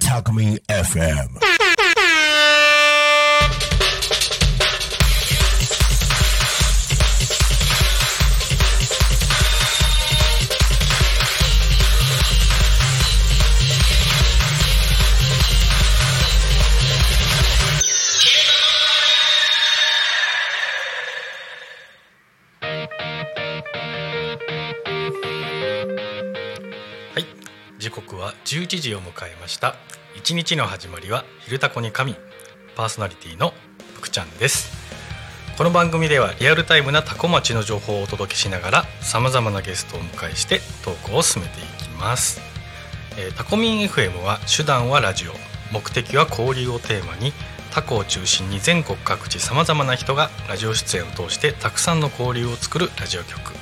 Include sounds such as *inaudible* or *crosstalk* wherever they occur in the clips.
Talkme FM. はいは11時を迎えました。一日の始まりは「昼タコに神」パーソナリティの福ちゃんです。この番組ではリアルタイムなタコ町の情報をお届けしながらさまざまなゲストをお迎えしてトークを進めていきます、えータコミン FM は手段はラジオ。目的は交流をテーマに。タコを中心に全国各地さまざまな人がラジオ出演を通してたくさんの交流を作るラジオ局。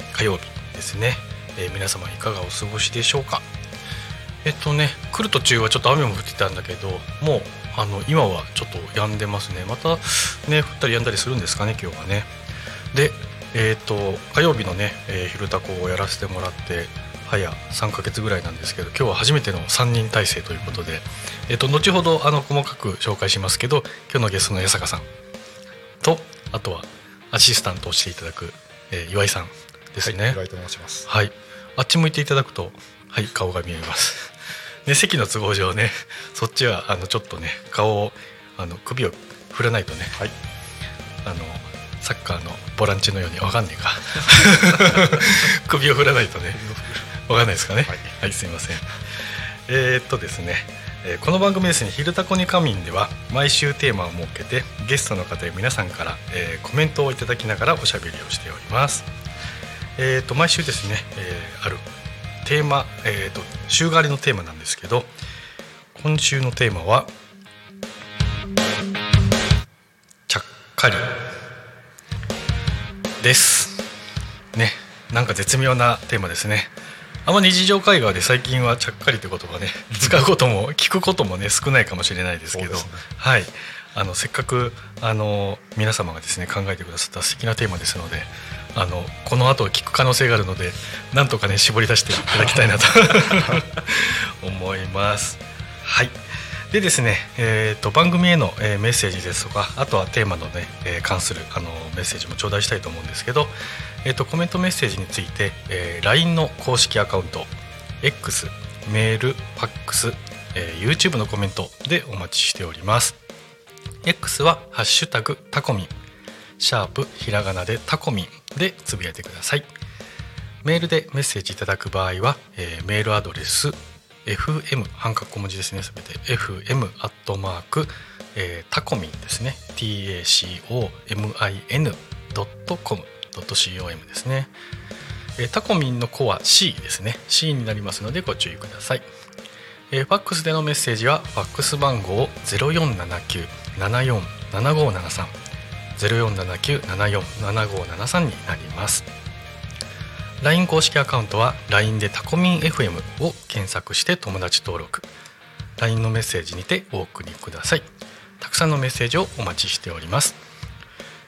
火曜日ですね、えー皆様いかがお過ごしでしょうか？えっとね来る途中はちょっと雨も降ってたんだけどもうあの今はちょっと止んでますね。またね降ったり止んだりするんですかね今日はね。でえっと火曜日のね「えー昼タコ」をやらせてもらって早3ヶ月ぐらいなんですけど今日は初めての3人体制ということで、えっと後ほどあの細かく紹介しますけど今日のゲストの八坂さんとあとはアシスタントをしていただく、えー岩井さん。ですね。岩井と申します。はい、あっち向いていただくと、はい、顔が見えます。*laughs* ね、席の都合上ね、そっちはあのちょっとね、顔をあの首を振らないとね、はい。あのサッカーのボランチのようにわかんねえか。*laughs* 首を振らないとね、わかんないですかね。はいはい、すみません。えーっとですね、えーこの番組ですね「昼タコに仮眠」では毎週テーマを設けてゲストの方や皆さんから、えーコメントをいただきながらおしゃべりをしております。えー、と毎週ですね、えーあるテーマ、えー、と週替わりのテーマなんですけど今週のテーマは「ちゃっかり」です。ねなんか絶妙なテーマですね。あんま日常会話で最近はちゃっかりという言葉ね使うことも聞くこともね少ないかもしれないですけどねはいあのせっかくあの皆様がですね考えてくださった素敵なテーマですのであのこの後聞く可能性があるのでなんとかね絞り出していただきたいなと *laughs* 思います。はい。でですね、えー、と番組への、えーメッセージですとかあとはテーマのね、えー関するあのメッセージも頂戴したいと思うんですけど、えー、とコメントメッセージについて、えー LINE の公式アカウント X メールファックス、えー YouTube のコメントでお待ちしております。X は「ハッシュタグタコミ。ン」シャープひらがなでタコミンでつぶやいてください。メールでメッセージいただく場合は、えーメールアドレス fm 半角小文字ですね。すべて fm アットマーク、タコミンですね。tacomin.com.com ですね、えータコミンの子は C ですね。C になりますのでご注意ください。えーファックスでのメッセージはファックス番号0479747573 0479747573になります。LINE 公式アカウントは LINE でタコミン FM を検索して友達登録。LINE のメッセージにてお送りください。たくさんのメッセージをお待ちしております。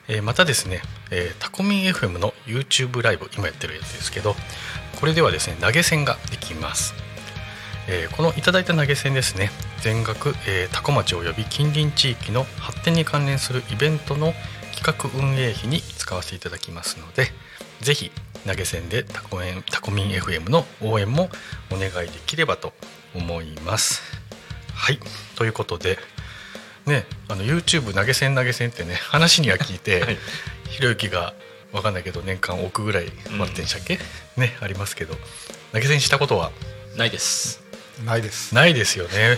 えまたですね、えタコミン FM の YouTube ライブ今やってるやつですけどこれではですね投げ銭ができます、えこのいただいた投げ銭ですね全額、え、タコ町および近隣地域の発展に関連するイベントの画運営費に使わせていただきますのでぜひ投げ銭でタコエンタコミン FM の応援もお願いできればと思います。はい。ということでねあの YouTube 投げ銭投げ銭ってね話には聞いて、*laughs* はい。ひろゆきが分かんないけど年間億ぐらいもらってんでしたっけ、ねありますけど投げ銭したことは？ないですないです。ないですよね。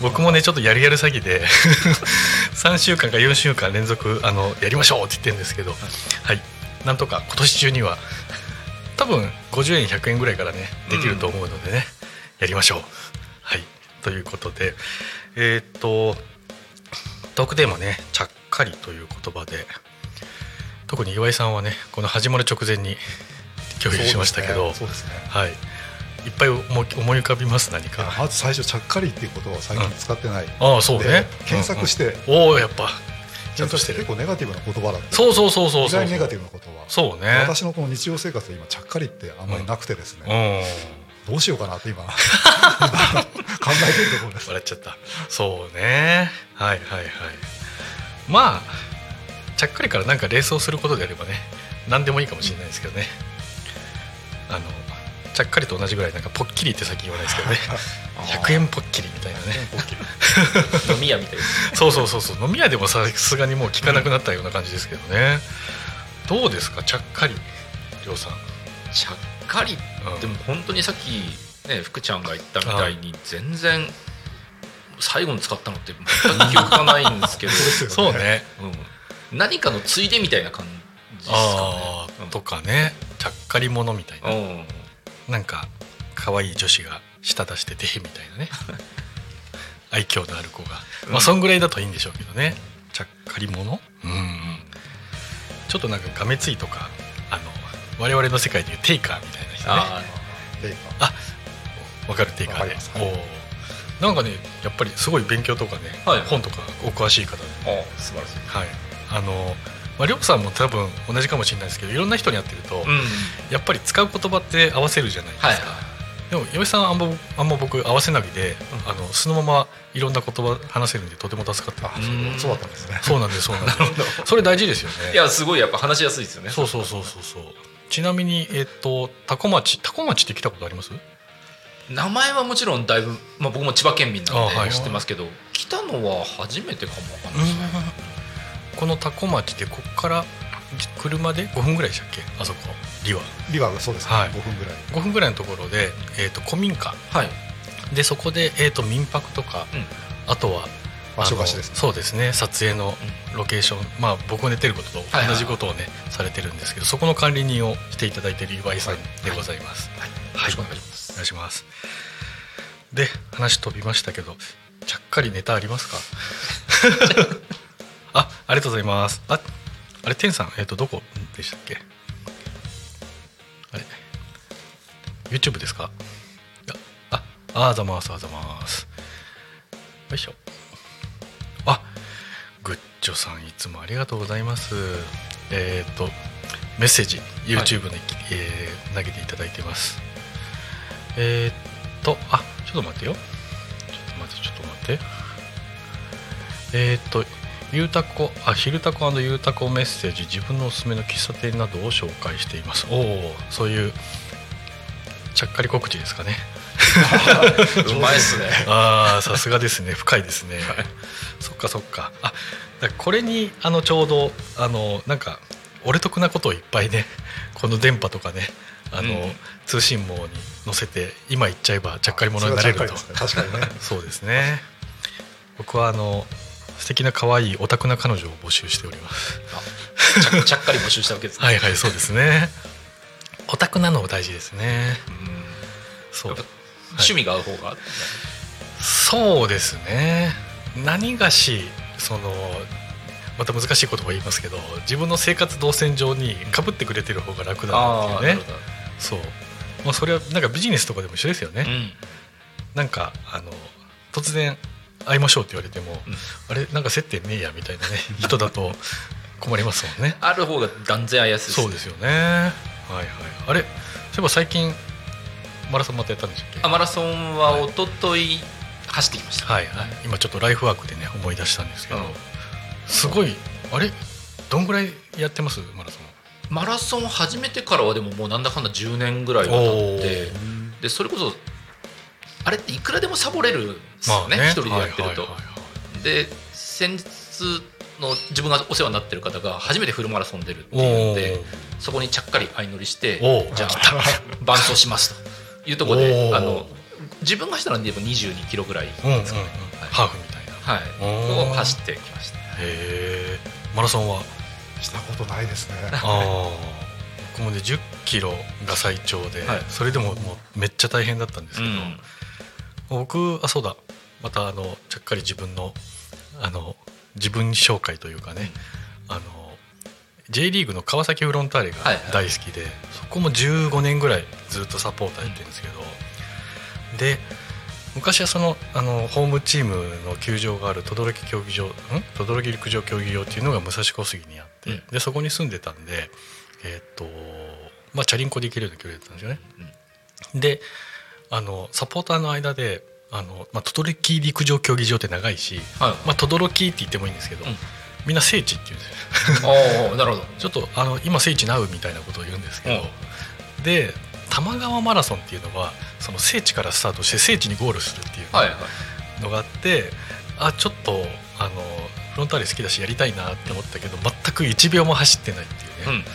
僕もねちょっとやるやる詐欺で *laughs* 3週間か4週間連続あのやりましょうって言ってるんですけどはい。なんとか今年中には多分50円100円ぐらいからねできると思うのでね、やりましょう。はい。ということでえーっとトークテーマね「ちゃっかり」という言葉で特に岩井さんはねこの始まる直前に共有しましたけど、そうですね。はいいっぱい思い浮かびます何か。まず最初ちゃっかりっていうことを最近使ってない、ああそうね。で検索して、うんうん。おおやっぱちゃん検索してる結構ネガティブな言葉だった。そうそうそうそうそう。意外にネガティブな言葉。そうね。私のこの日常生活で今ちゃっかりってあんまりなくてですうね、ん。どうしようかなって今。*laughs* 考えてるところです。笑っちゃった。そうね。はいはいはい。まあちゃっかりからなんか連想することであればね何でもいいかもしれないですけどね。あのちゃっかりと同じぐらいなんかポッキリって先言わないですけどね。*laughs* 100円ポッキリみたいなね。*laughs* 飲み屋みたいなそうそうそうそう。飲み屋でもさすがにもう聞かなくなったような感じですけどね、どうですか？ちゃっかり。りょうさん。ちゃっかり。うん。でも本当にさっきね福ちゃんが言ったみたいに全然最後に使ったのって全く記憶がないんですけど。*laughs* そうね。うん、何かのついでみたいな感じですかね。とかね。ちゃっかり者みたいな、うん、うんなんか可愛い女子が舌出しててみたいなね。*laughs* 愛嬌のある子が、まあそんぐらいだといいんでしょうけどね。ちゃっかり者。うんうん。ちょっとなんかがめついとかあの我々の世界でいうテイカーみたいな人ね。あわかるテイカーでわかりますおー。なんかねやっぱりすごい勉強とかね、はい本とかお詳しい方で。ーあ素晴らしい。はい。あのまあ、りょうさんも多分同じかもしれないですけどいろんな人に会ってると、うん。やっぱり使う言葉って合わせるじゃないですか、はい。でも岩井さんあんまあんま僕合わせないで、あのそのままいろんな言葉話せるんでとても助かってあますうん。そうだったんですね。そうなんですそうなんです。*laughs* それ大事ですよね。いやすごいやっぱ話しやすいですよね。そうそうそうそうそう。ちなみにえっ、と多古町多古町って来たことあります？名前はもちろんだいぶ、まあ、僕も千葉県民なんで知ってますけど、来たのは初めてかもわかんないですねこの多古町でここから車で5分ぐらいでしたっけ？あそこリワ。リバーがそうですね、はい。5分ぐらい。5分ぐらいのところで、えー、と古民家。はい。でそこで、えー、と民泊とか、うん。あとは場所貸しですね。そうですね。撮影のロケーション、まあ僕が出てることとはいはい同じことをね、されてるんですけどそこの管理人をしていただいている岩井さんでございます、はい。よろしくお願いします。お願いします。で話飛びましたけどちゃっかりネタありますか？*laughs* あありがとうございます。ああれ天さんえっ、とどこでしたっけ？あれ？YouTube ですか？いやああざますあざます。よいしょ。あグッチョさんいつもありがとうございます。えっ、とメッセージ YouTube に、えー投げていただいてます。えーっとあちょっと待ってよ。ちょっと待ってちょっと待って。えーっとゆうたこあひるたこゆうたこメッセージ自分のおすすめの喫茶店などを紹介しています。おおそういうちゃっかり告知ですかね。*laughs* うまいっすね。*laughs* ああさすがですね。深いですね、そっかそっか。あこれにあのちょうどあのなんか俺得なことをいっぱいねこの電波とかねあの、うん。通信網に載せて今言っちゃえばちゃっかり者になれると。ね。確かにね。*laughs* そうですね。僕はあの素敵な可愛いオタクな彼女を募集しております。ちゃちゃっかり募集したわけですね、はいはいそうですね。オタクなのも大事ですね。うん。そう。趣味が合う方が、そうですね。何がしそのまた難しい言葉言いますけど自分の生活動線上にかぶってくれてる方が楽だなっていうね。そう、まあ、それはなんかビジネスとかでも一緒ですよね、うん。なんかあの突然会いましょうって言われても、うん。あれなんか接点ねえやみたいなね *laughs* 人だと困りますもんね。ある方が断然合いやすいそうですよね。はいはいあれそういえば最近マラソンまたやったんでしたっけ？あマラソンは一昨日走ってきました、はいはい、今ちょっとライフワークでね思い出したんですけど、うん。すごいあれどんぐらいやってます？マラソン。マラソン始めてからはでももうなんだかんだ10年ぐらいは経ってでそれこそあれっていくらでもサボれるんですよね一、人でやってると。はいはいはいはい。で先日の自分がお世話になってる方が初めてフルマラソン出るっていうのでそこにちゃっかり相乗りしてじゃあ *laughs* 伴走しますと。いうところであの自分がしたらでも22キロぐらいうんうんうん。ですかね、ハーフみたいな。はい。を走ってきました。へえマラソンはしたことないですね。ああ僕もね10キロが最長で、はい。それでももうめっちゃ大変だったんですけど、うん僕あそうだ。またあのちゃっかり自分のあの自分紹介というかね、あの J リーグの川崎フロンターレがはいはい大好きで、そこも15年ぐらいずっとサポーターやってるんですけど、で昔はそのあのホームチームの球場がある等々力競技場ん？等々力陸上競技場っていうのが武蔵小杉にあって、うん。でそこに住んでたんでえーっとまあチャリンコで行けるような距離だったんですよね。であのサポーターの間であの、まあ、等々力陸上競技場って長いし、はい。まあ、等々力って言ってもいいんですけど、うん。みんな聖地って言うんですなるほど。*laughs* ちょっとあの今聖地ナウみたいなことを言うんですけど、で多摩川マラソンっていうのはその聖地からスタートして聖地にゴールするっていうはいはい。のがあって、あちょっとあのフロンターレ好きだしやりたいなって思ったけど全く1秒も走ってないっていうね、うん。で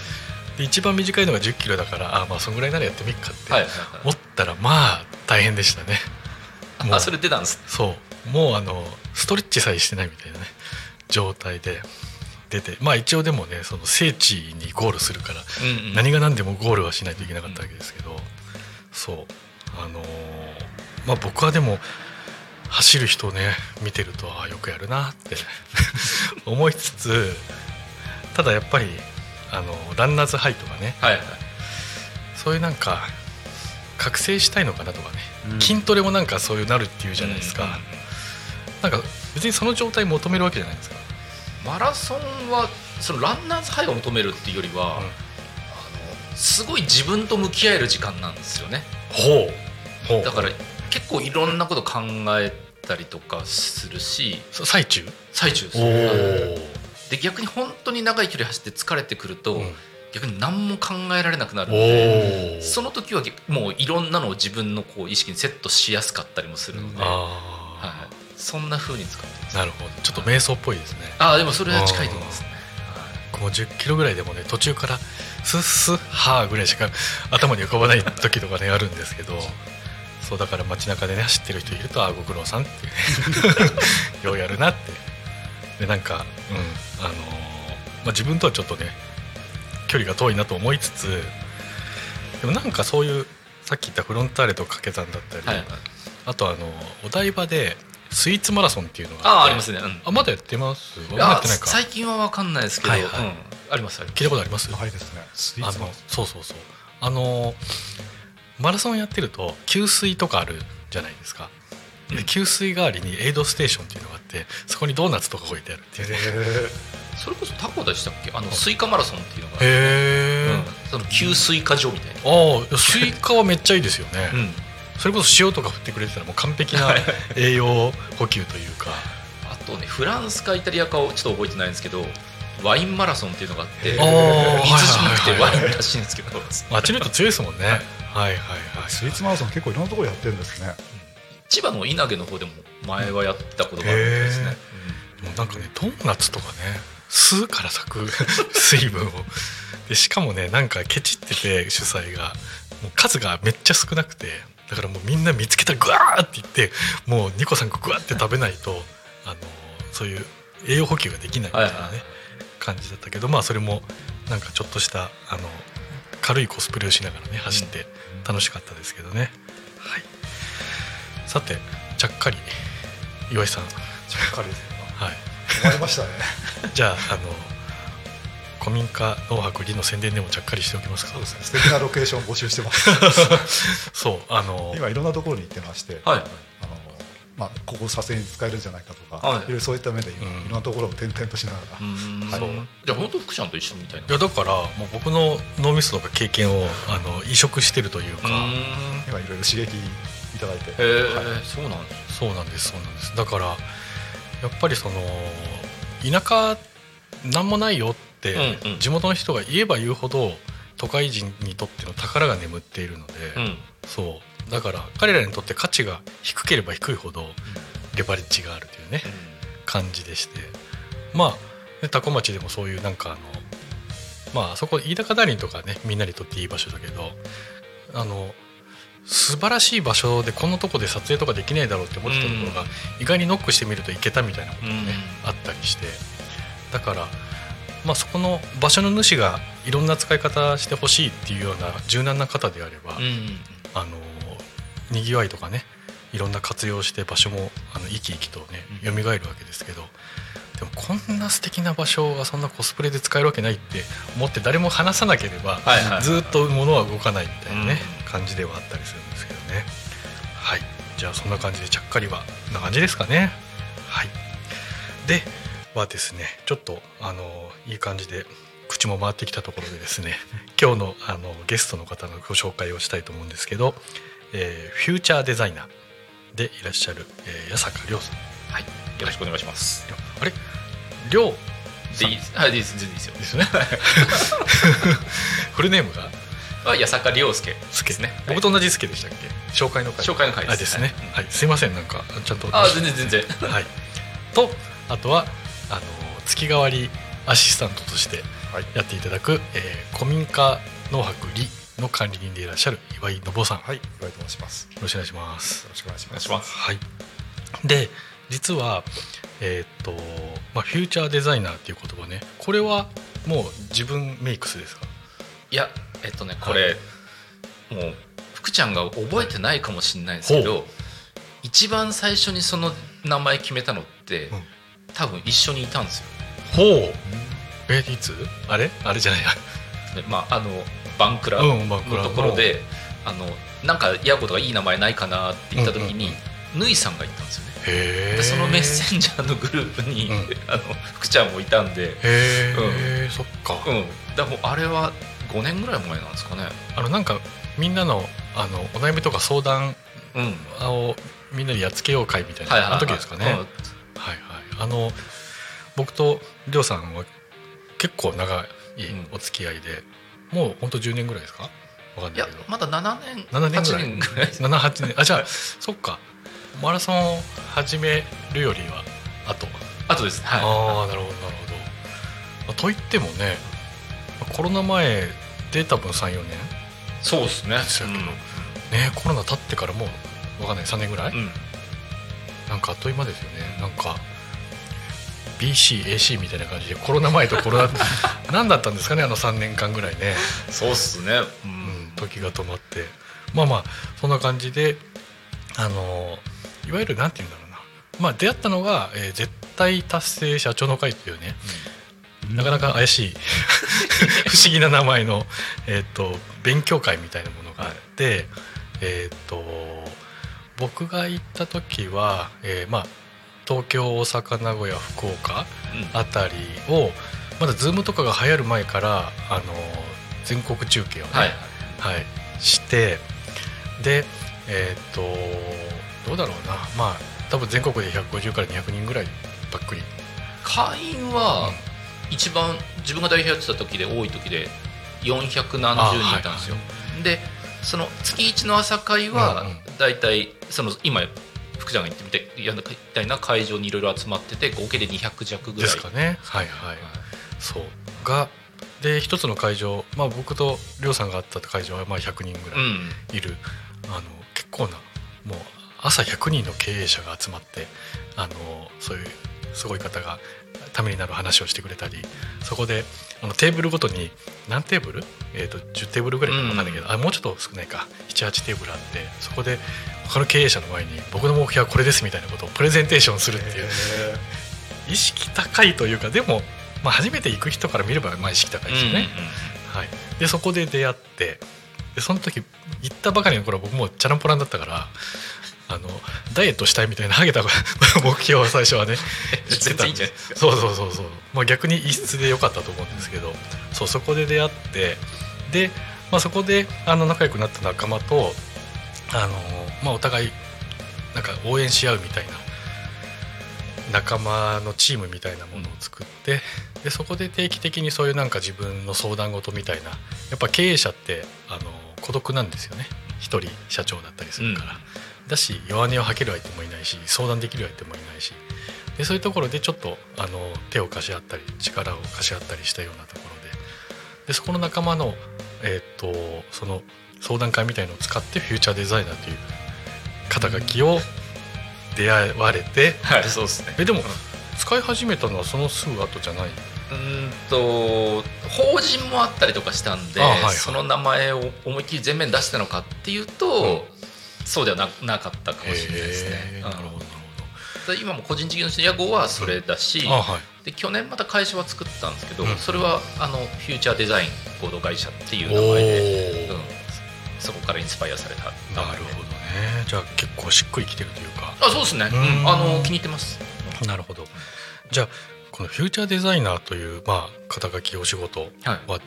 一番短いのが1 0キロだからあまあそんぐらいならやってみっかって思ったらまあ大変でしたね。あそれ出たんです？そう。もうあのストレッチさえしてないみたいなね状態で出て。まあ一応でもねその聖地にゴールするからうんうん。何が何でもゴールはしないといけなかったわけですけど、そう。あのーまあ僕はでも走る人をね見てるとああよくやるなって *laughs* 思いつつただやっぱりあのランナーズハイとかね。はいはい。そういうなんか覚醒したいのかなとかね、筋トレもなんかそういうなるっていうじゃないですか、うんうんなんか別にその状態求めるわけじゃないですか。マラソンはそのランナーズハイを求めるっていうよりは、うん。あのすごい自分と向き合える時間なんですよね。ほう。ほう。だから結構いろんなこと考えたりとかするし。そ最中？最中ですで逆に本当に長い距離走って疲れてくると、うん。逆に何も考えられなくなるのおでー。その時はもういろんなのを自分のこう意識にセットしやすかったりもするので、はあい、そんな風に使ってます。あなるほど。ちょっと瞑想っぽいですね。ああでもそれは近いと思いますね、こう10キロぐらいでもね途中からスッスッハーぐらいしか頭に浮かばない時とかねあるんですけどそうだから街中でね走ってる人いるとあご苦労さんって *laughs* ようやるなって。でなんかうんあのーまあ、自分とはちょっとね距離が遠いなと思いつつでもなんかそういうさっき言ったフロンターレと掛け算だったり、はいはい、あとあのお台場でスイーツマラソンっていうのがあああってりますね、うん。あまだやってます？まだやあってないか。最近は分かんないですけど、はいはい。うん。ありますあります聞いたことあります？ないですね。スイーあのそうそうそう。あのマラソンやってると給水とかあるじゃないですかで給水代わりにエイドステーションっていうのがあってそこにドーナツとか置いてあるっていうね。それこそタコでしたっけ？あのスイカマラソンっていうのが、へえ、うん。その給水箇所みたいな、ああスイカはめっちゃいいですよね、うん。それこそ塩とか振ってくれてたらもう完璧な栄養補給というか。あとねフランスかイタリアかをちょっと覚えてないんですけどワインマラソンっていうのがあって水じゃなくてワインらしいんですけど。あっちの人強いですもんね。はいはいはい。スイーツマラソン結構いろんなところやってるんですね千葉の稲毛の方でも前はやったことがあるみたいですね、もうなんかねドーナツとかね吸うから咲く *laughs* 水分を。でしかもねなんかケチってて主催が。もう数がめっちゃ少なくて。だからもうみんな見つけたらグワーって言ってもうニコさんがグワーって食べないとあのそういう栄養補給ができないみたいなね、はいはい。感じだったけどまあそれもなんかちょっとしたあの軽いコスプレをしながらね走って楽しかったですけどね、はい、さてちゃっかり岩井さん。ちゃっかりで。すはい。終わりましたね。*laughs* じゃああの古民家農泊里の宣伝でもちゃっかりしておきますか？そうですね。素敵なロケーション募集してます。*laughs* そうあの今いろんなところに行ってまして、はい。あのまあ、ここ撮影に使えるんじゃないかとか、はい。いろいろそういった面で今、うん。いろんなところを転々としながら、うーんそう。じゃあ本当福ちゃんと一緒みたいな。いやだからもう僕の脳みそとか経験をあの移植してるというか、今いろいろ刺激いただいて、へえ、はいそうなんですそうなんですそうなんです。だからやっぱりその田舎なんもないよっって、うんうん。地元の人が言えば言うほど都会人にとっての宝が眠っているので、うん。そう。だから彼らにとって価値が低ければ低いほどレバレッジがあるというね感じでして。まあね多古町でもそういうなんかあのまああそこ飯高谷とかねみんなにとっていい場所だけどあの素晴らしい場所でこんなとこで撮影とかできないだろうって思ってたところが、意外にノックしてみるといけたみたいなことがね、あったりして。だから、まあ、そこの場所の主がいろんな使い方してほしいっていうような柔軟な方であれば、あのにぎわいとかねいろんな活用して場所もあの生き生きとね蘇るわけですけどでもこんな素敵な場所がそんなコスプレで使えるわけないって思って誰も話さなければ、ずっと物は動かないみたいなね、感じではあったりするんですけどね。はい。じゃあそんな感じでちゃっかりはこんな感じですかね。はい。ではですねちょっとあのいい感じで口も回ってきたところでですね *laughs* 今日のあのゲストの方のご紹介をしたいと思うんですけど、えーフューチャーデザイナーでいらっしゃる、えー、八坂亮さん。はい。よろしくお願いしますあれ？亮でいい？はいでいいです。全然いいですよ。ですよね。*laughs* フルネームが？は八坂亮介ですね。僕と同じスケでしたっけ？紹介の回。紹介の回です。あですね。はい、すいません。なんかちゃんと。あ全然全然。はい、とあとはあの月替わりアシスタントとしてはい。やっていただく、えー古民家農泊里の管理人でいらっしゃる岩井信夫さん、よはい、岩井と申します。よろしくお願いします。ろしく。お願いします。はい、で実は、えーっとまあ、フューチャーデザイナーっていう言葉ね。これはもう自分メイクスですか？いやえっとねこれ、もう福ちゃんが覚えてないかもしれないですけど一番最初にその名前決めたのって、うん。多分一緒にいたんですよ。ほう。えいつ？あれ？あれじゃない。や *laughs* でまああのバンクラのところで、あのなんかヤコとかいい名前ないかなって言った時に、うんうんぬいさんがいたんですよねでそのメッセンジャーのグループに、うん。*laughs* あの福ちゃんもいたんで、へえ、そっか、うん、だからもうあれは5年ぐらい前なんですかね。あのなんかみんなのあのお悩みとか相談うん。をみんなでやっつけよう会みたいな、はいあの時ですかね、はいはい。あの僕とりょうさんは結構長いうん。お付き合いで、もう本当10年ぐらいですか？わかんないけど。まだ7年7年ぐらい。8年ぐらい78年。あじゃあそっかマラソンを始めるよりはあと、あとですはい。ああなるほどなるほど。まあといってもねコロナ前で多分34年。そうですね。ですよけどねコロナ経ってからもうわかんない。3年ぐらい、うん、うんなんかあっという間ですよね。なんか BCAC みたいな感じでコロナ前とコロナ *laughs* 何だったんですかねあの3年間ぐらいね、そうっすね。ううんん、時が止まって。まあまあそんな感じであのいわゆるなんて言うんだろうな。まあ出会ったのが、えー絶対達成社長の会っていうね、なかなか怪しい。*laughs* 不思議な名前の、えー、と勉強会みたいなものがあって、えっ、と僕が行った時は、えーまあ東京大阪名古屋福岡うん。あたりをまだ Zoom とかが流行る前からあの全国中継をね、はい。はい、してでえっ、とどうだろうな。まあ多分全国で150から200人ぐらいばっくり。会員は一番自分が代表やってた時で多い時で400何十人い。たんですよ、でその月1の朝会はうんうん。大体その今福ちゃんが言ってみたいやみたいな会場にいろいろ集まってて合計で200弱ぐらい。ですかね。はいはい。そう。がで一つの会場まあ僕と亮さんがあった会場はまあ100人ぐらいうん。いる、あの結構なもう朝100人の経営者が集まってあのそういうすごい方がためになる話をしてくれたりそこであのテーブルごとに何テーブル、えー、と10テーブルぐらいか分かんないけど、あもうちょっと少ないか。78テーブルあってそこで他の経営者の前に僕の目標はこれですみたいなことをプレゼンテーションするっていう意識高いというかでも、まあ、初めて行く人から見ればまあ意識高いですよね。はい、でそこで出会ってでその時行ったばかりの頃は僕もうチャランポランだったからあのダイエットしたいみたいなハゲた目標を最初はね *laughs* 言ってたんでそうそうそうそう、まあ、逆に異質で良かったと思うんですけどそうそこで出会ってで、まあ、そこであの仲良くなった仲間とあの、まあ、お互いなんか応援し合うみたいな仲間のチームみたいなものを作って、でそこで定期的にそういうなんか自分の相談事みたいなやっぱ経営者ってあの孤独なんですよね。一人社長だったりするから、だし弱音を吐ける相手もいないし相談できる相手もいないし。でそういうところでちょっとあの手を貸し合ったり力を貸し合ったりしたようなところで。でそこの仲間の,、えー、とその相談会みたいのを使ってフューチャーデザイナーという肩書きを出会われてはいそうですね。えでも使い始めたのはそのすぐ後じゃない？うーんと法人もあったりとかしたんで、あはいはい。その名前を思いっきり前面に出したのかっていうと、そうではななかったかもしれないですね。なるほどなるうんで今も個人事業主の屋号はそれだし、ほどあはい。で去年また会社は作ったんですけど、うん。それはあのフューチャーデザイン合同会社っていう名お前で、ー。うん、そこからインスパイアされた名前で。なるほどね。じゃあ結構しっくりきてるというか。あそうですね、うん。うん。あの気に入ってます。なるほど。じゃあこのフューチャーデザイナーという、まあ、肩書きお仕事は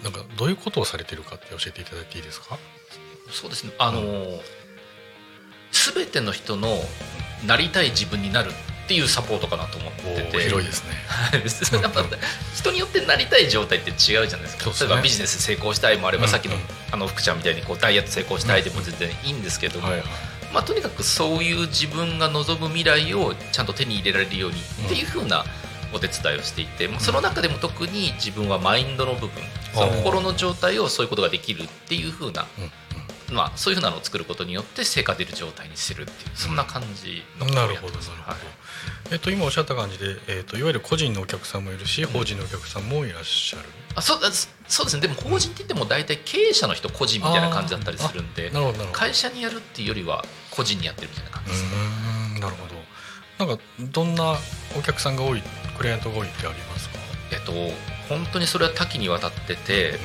なんかどういうことをされてるかって教えていただいていいですか？そうですね。あの全ての人のなりたい自分になるっていうサポートかなと思ってて。広いですね。はい。やっぱ人によってなりたい状態って違うじゃないですか。ね例えばビジネス成功したいもあれば、うん。さっきのあの福ちゃんみたいにこうダイエット成功したいでも全然いいんですけども、はいはい。まあ、とにかくそういう自分が望む未来をちゃんと手に入れられるようにっていう風なお手伝いをしていて、まあその中でも特に自分はマインドの部分その心の状態をそういうことができるっていう風な、うんまあ、そういう風なのを作ることによって成果出る状態にするっていうそんな感じのことをなるほどなるほど。はい。えっと今おっしゃった感じで、えっといわゆる個人のお客さんもいるし法人のお客さんもいらっしゃる、あそそそうですね。でも法人って言っても大体経営者の人個人みたいな感じだったりするんでなるほどなるほど。会社にやるっていうよりは個人にやってるみたいな感じですね。うーん。なるほど。なんかどんなお客さんが多いクライアントが多いってありますか？えっと本当にそれは多岐にわたってて、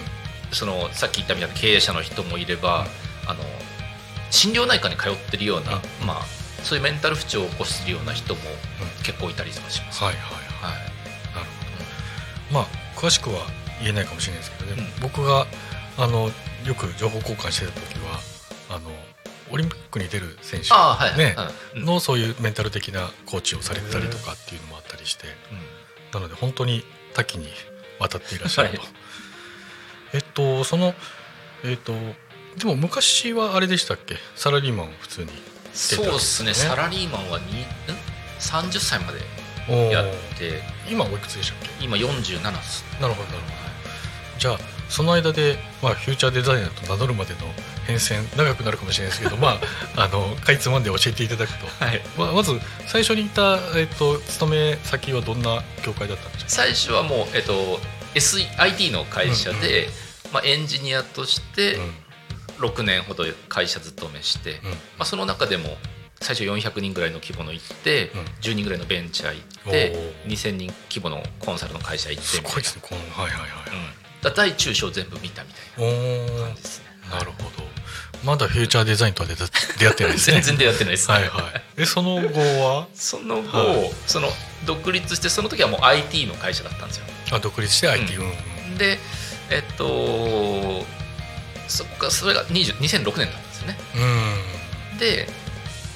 そのさっき言ったみたいな経営者の人もいれば、あの心療内科に通ってるような、うん。まあ、そういうメンタル不調を起こしてるような人も結構いたりとかします、はいはいはい。はいなるほど。まあ詳しくは言えないかもしれないですけどね、うん。僕があのよく情報交換してた時はあのオリンピックに出る選手はいはい、ねはいうん。のそういうメンタル的なコーチをされてたりとかっていうのもあったりしてなので本当に多岐にわたっていらっしゃると、はい。えっとそのえっとでも昔はあれでしたっけ？サラリーマンを普通に。そうですね。サラリーマンはにん？30歳までやって。今おいくつでしたっけ？今47です。なるほどなるほど。じゃあその間で、まあ、フューチャーデザイナーと名乗るまでの変遷長くなるかもしれないですけど *laughs* まああのかいつまんで教えていただくと。はい。ままず最初にいた、えっと、勤め先はどんな業界だったんですか最初はもう、えっと、SIT の会社で、まあ、エンジニアとしてうん6年ほど会社勤めして、うん。まあ、その中でも最初400人ぐらいの規模の行って、うん。10人ぐらいのベンチャー行っておー。2000人規模のコンサルの会社行ってすみたいごいですねはいはいはい、な、うん、だ大中小全部見たみたいおなー。感じですね。なるほど。まだフューチャーデザインとは出会ってないですね。*laughs* 全然出会ってないです、はいはい。えその後は？その後、はい。その独立してその時はもう IT の会社だったんですよ。あ独立して IT うん。でえっとそっかそれが20 2006年だったんですよね。うん。で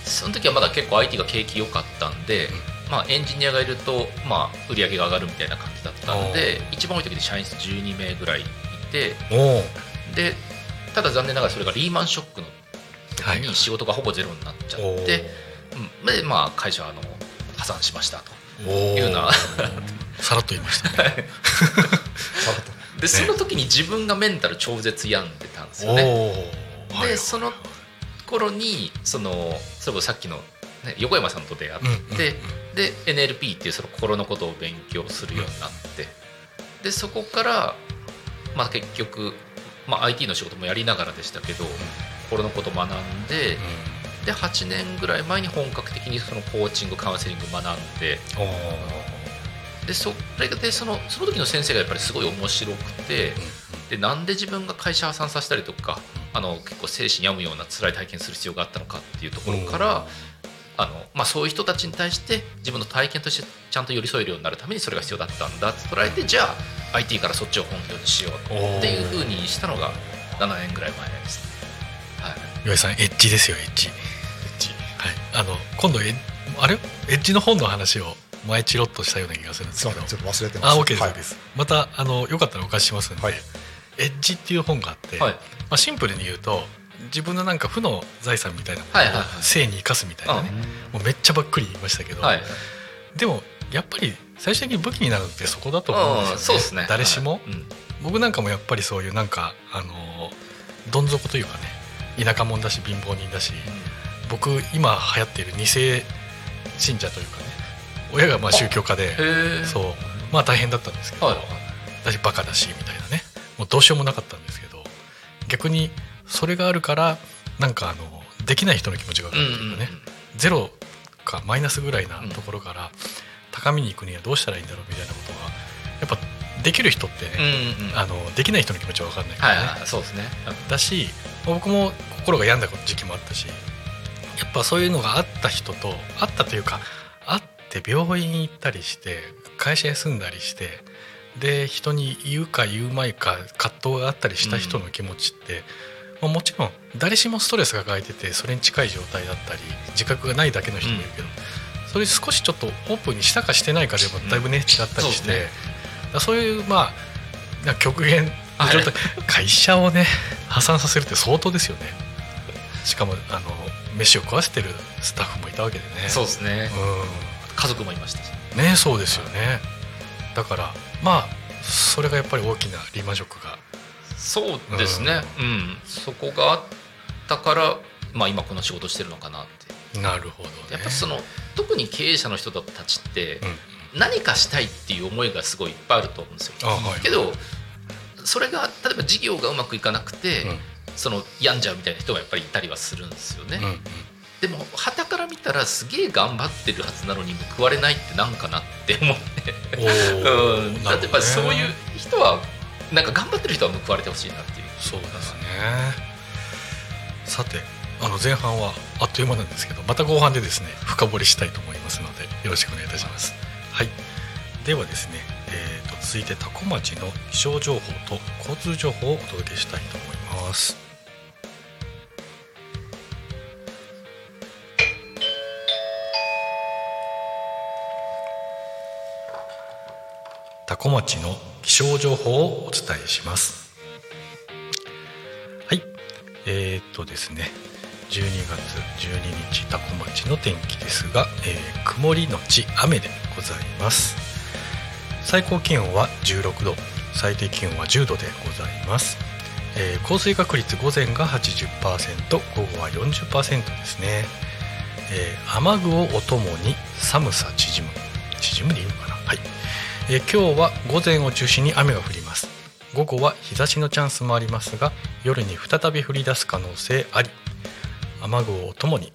その時はまだ結構 IT が景気良かったんで、まあ、エンジニアがいると、まあ、売り上げが上がるみたいな感じだったんで一番多い時で社員数12名ぐらいいてでただ残念ながらそれがリーマンショックの時はい。に仕事がほぼゼロになっちゃおって、うん。でまあ、会社はあの破産しましたと。おいうような。さらっと言いましたねでその時に自分がメンタル超絶病んでたんですおよね。でその頃にそのそれこそさっきの、ね、横山さんと出会って、で NLP っていうその心のことを勉強するようになって、でそこから、まあ、結局、まあ、IT の仕事もやりながらでしたけど、心のことを学んで、で8年ぐらい前に本格的にそのコーチングカウンセリング学んででそれでそのその時の先生がやっぱりすごい面白くて。でなんで自分が会社破産させたりとかあの結構精神病むような辛い体験する必要があったのかっていうところから、あのまあ、そういう人たちに対して自分の体験としてちゃんと寄り添えるようになるためにそれが必要だったんだって捉えてじゃあ IT からそっちを本業にしようっていうふうにしたのが7年ぐらい前ですね。はい。岩井さんエッジですよエッジ。エッジ。はい。あの今度エッあれ？エッジの本の話を前チロッとしたような気がするんですけど。すみませんちょっと忘れてます。あ OK です、はい OK です。またあのよかったらお貸ししますんで、はい。エッジっていう本があって、はい。まあ、シンプルに言うと自分のなんか負の財産みたいなもはいはいはい。のを性に生かすみたいなね、もうめっちゃばっくり言いましたけど、はい。でもやっぱり最終的に武器になるのってそこだと思うんうんですよね。そうですね。誰しも、はい。うん。僕なんかもやっぱりそういうなんかあのどん底というかね田舎者だし貧乏人だし僕今流行っている二世信者というかね親がまあ宗教家でそう。まあ大変だったんですけど、はい。だしバカだしみたいなね。もうどうしようもなかったんですけど逆にそれがあるからなんかあのできない人の気持ちが分かるというかね、ゼロかマイナスぐらいなところから高みに行くにはどうしたらいいんだろうみたいなことがやっぱできる人ってうんね、うんうん。あのできない人の気持ちは分かんないからね、はいはいそうですね。だし僕も心が病んだ時期もあったしやっぱそういうのがあった人とあったというかあって病院行ったりして会社休んだりしてで人に言うか言うまいか葛藤があったりした人の気持ちって、まあ、もちろん誰しもストレスが抱えててそれに近い状態だったり自覚がないだけの人もいるけど、それ少しちょっとオープンにしたかしてないかでもだいぶね、違ったりして、そうね。そういうまあ極限の状態、会社をね破産させるって相当ですよね。しかもあの飯を食わせてるスタッフもいたわけでね。そうですね。う家族もいましたし。んねそうですよね。だからまあそれがやっぱり大きなリーマンショックが。そうですね。うん。そこがあったからまあ今この仕事してるのかなって。なるほどね。やっぱその特に経営者の人たちってうん。何かしたいっていう思いがすごいいっぱいあると思うんですよ。あはい。けどそれが例えば事業がうまくいかなくて、うん。その病んじゃうみたいな人がやっぱりいたりはするんですよね、うんうんでも旗から見たらすげえ頑張ってるはずなのに報われないってなんかなって思って、*laughs* うん、ね。だってやっぱりそういう人はなんか頑張ってる人は報われてほしいなっていう。そうですね。さてあの前半はあっという間なんですけどまた後半でですね深掘りしたいと思いますのでよろしくお願いいたします。はい。ではですね、えー、と続いて多古町の気象情報と交通情報をお届けしたいと思います多古町の気象情報をお伝えします。はい。えー、っとですね。12月12日多古町の天気ですが、えー曇りのち雨でございます。最高気温は16度。最低気温は10度でございます、えー降水確率午前が80%午後は40%ですね、えー雨具をお供に寒さ縮む。縮むでいいのかな、え今日は午前を中心に雨が降ります。午後は日差しのチャンスもありますが夜に再び降り出す可能性あり雨具をお供に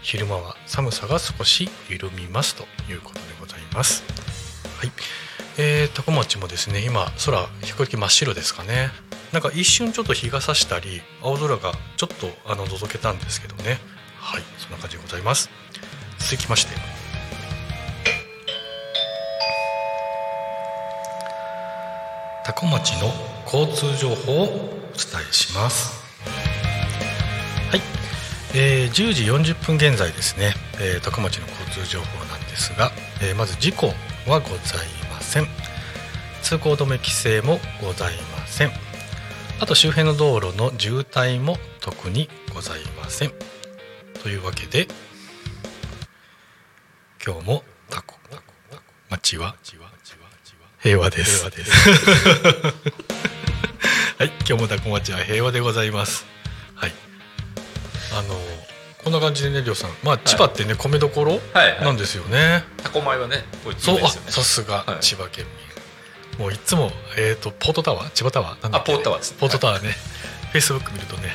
昼間は寒さが少し緩みますということでございます。はい。えー、多古町もですね今空比較的真っ白ですかね。なんか一瞬ちょっと日が差したり青空がちょっとあの覗けたんですけどね。はい。そんな感じでございます。続きまして多古町の交通情報をお伝えします。はい、えー10時40分現在ですね、えー、多古町の交通情報なんですが、えーまず事故はございません。通行止め規制もございません。あと周辺の道路の渋滞も特にございません。というわけで今日もタコ町は平和です。*laughs* はい今日もタコ町は平和でございます。はい。あのこんな感じでねりょうさん。まあ千葉ってね、米どころはいはい。なんですよね、タコ米はねそうねさすがはい。千葉県民、もういつも、えー、とポートタワー？千葉タワーなんだっけ？あポートタワーですね。ポートタワーね、フェイスブック見るとね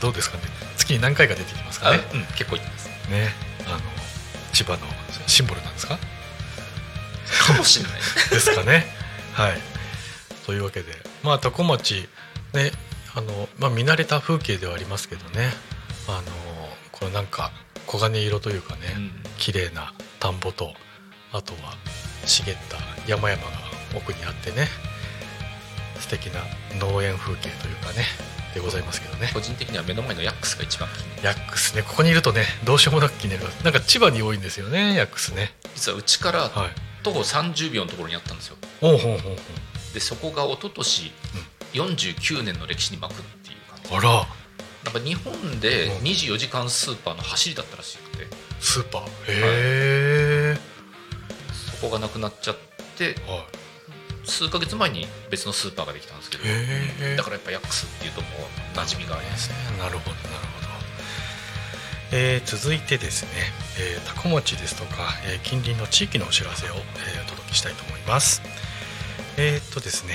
どうですかね。月に何回か出てきますかね。あうん結構いってます。ね。あの千葉のシンボルなんですか？かもしれない。ですかね。はい。というわけでまあ多古町ねあの、まあ、見慣れた風景ではありますけどね。あのこのなんか黄金色というかね、うん。綺麗な田んぼとあとは茂った山々が奥にあってね。素敵な農園風景というかねでございますけどね。個人的には目の前のヤックスが一番ヤックスねここにいるとねどうしようもなく気になります。なんか千葉に多いんですよねヤックスね。実はうちからはい徒歩30秒のところにあったんですよ。でそこが一昨年49年の歴史に巻くっていう感じ。あら。なんか日本でうん。24時間スーパーの走りだったらしくて。スーパー。へえ、そこがなくなっちゃっては数ヶ月前に別のスーパーができたんですけどだからやっぱヤックスっていうともう馴染みがありますね。なるほどなるほど、えー続いてですね、えー、多古町ですとか、えー近隣の地域のお知らせを、えお届けしたいと思います。えっとですね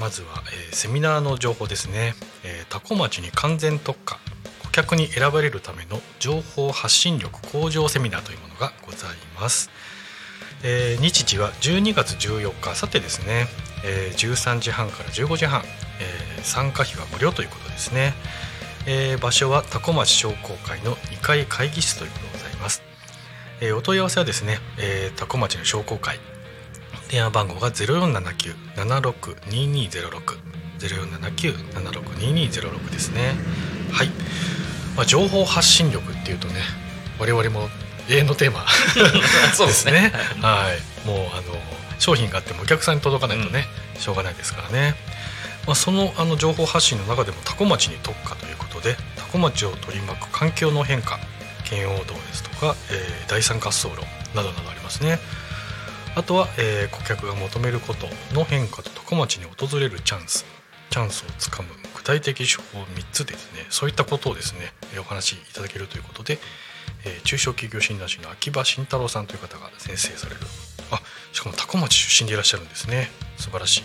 まずは、えセミナーの情報ですね、えー、多古町に完全特化顧客に選ばれるための情報発信力向上セミナーというものがございます。えー日時は12月14日さてですね、えー13時半から15時半、えー参加費は無料ということですね、えー場所は多古町商工会の2階会議室ということでございます、えーお問い合わせはですね、えー多古町の商工会。電話番号が0479-762206 0479-762206ですね。はい、まあ、情報発信力っていうとね我々も永遠のテーマ *laughs* そうですね。はい、もうあの商品があってもお客さんに届かないとね、しょうがないですからね。まあそのあの情報発信の中でも多古町に特化というで、多古町を取り巻く環境の変化、圏央道ですとか、えー第三滑走路などなどありますね。あとは、えー顧客が求めることの変化と多古町に訪れるチャンス、チャンスをつかむ具体的手法3つですね。そういったことをですね、お話しいただけるということで。えー中小企業診断士の秋葉慎太郎さんという方が先生されるあしかも多古町出身でいらっしゃるんですね素晴らしい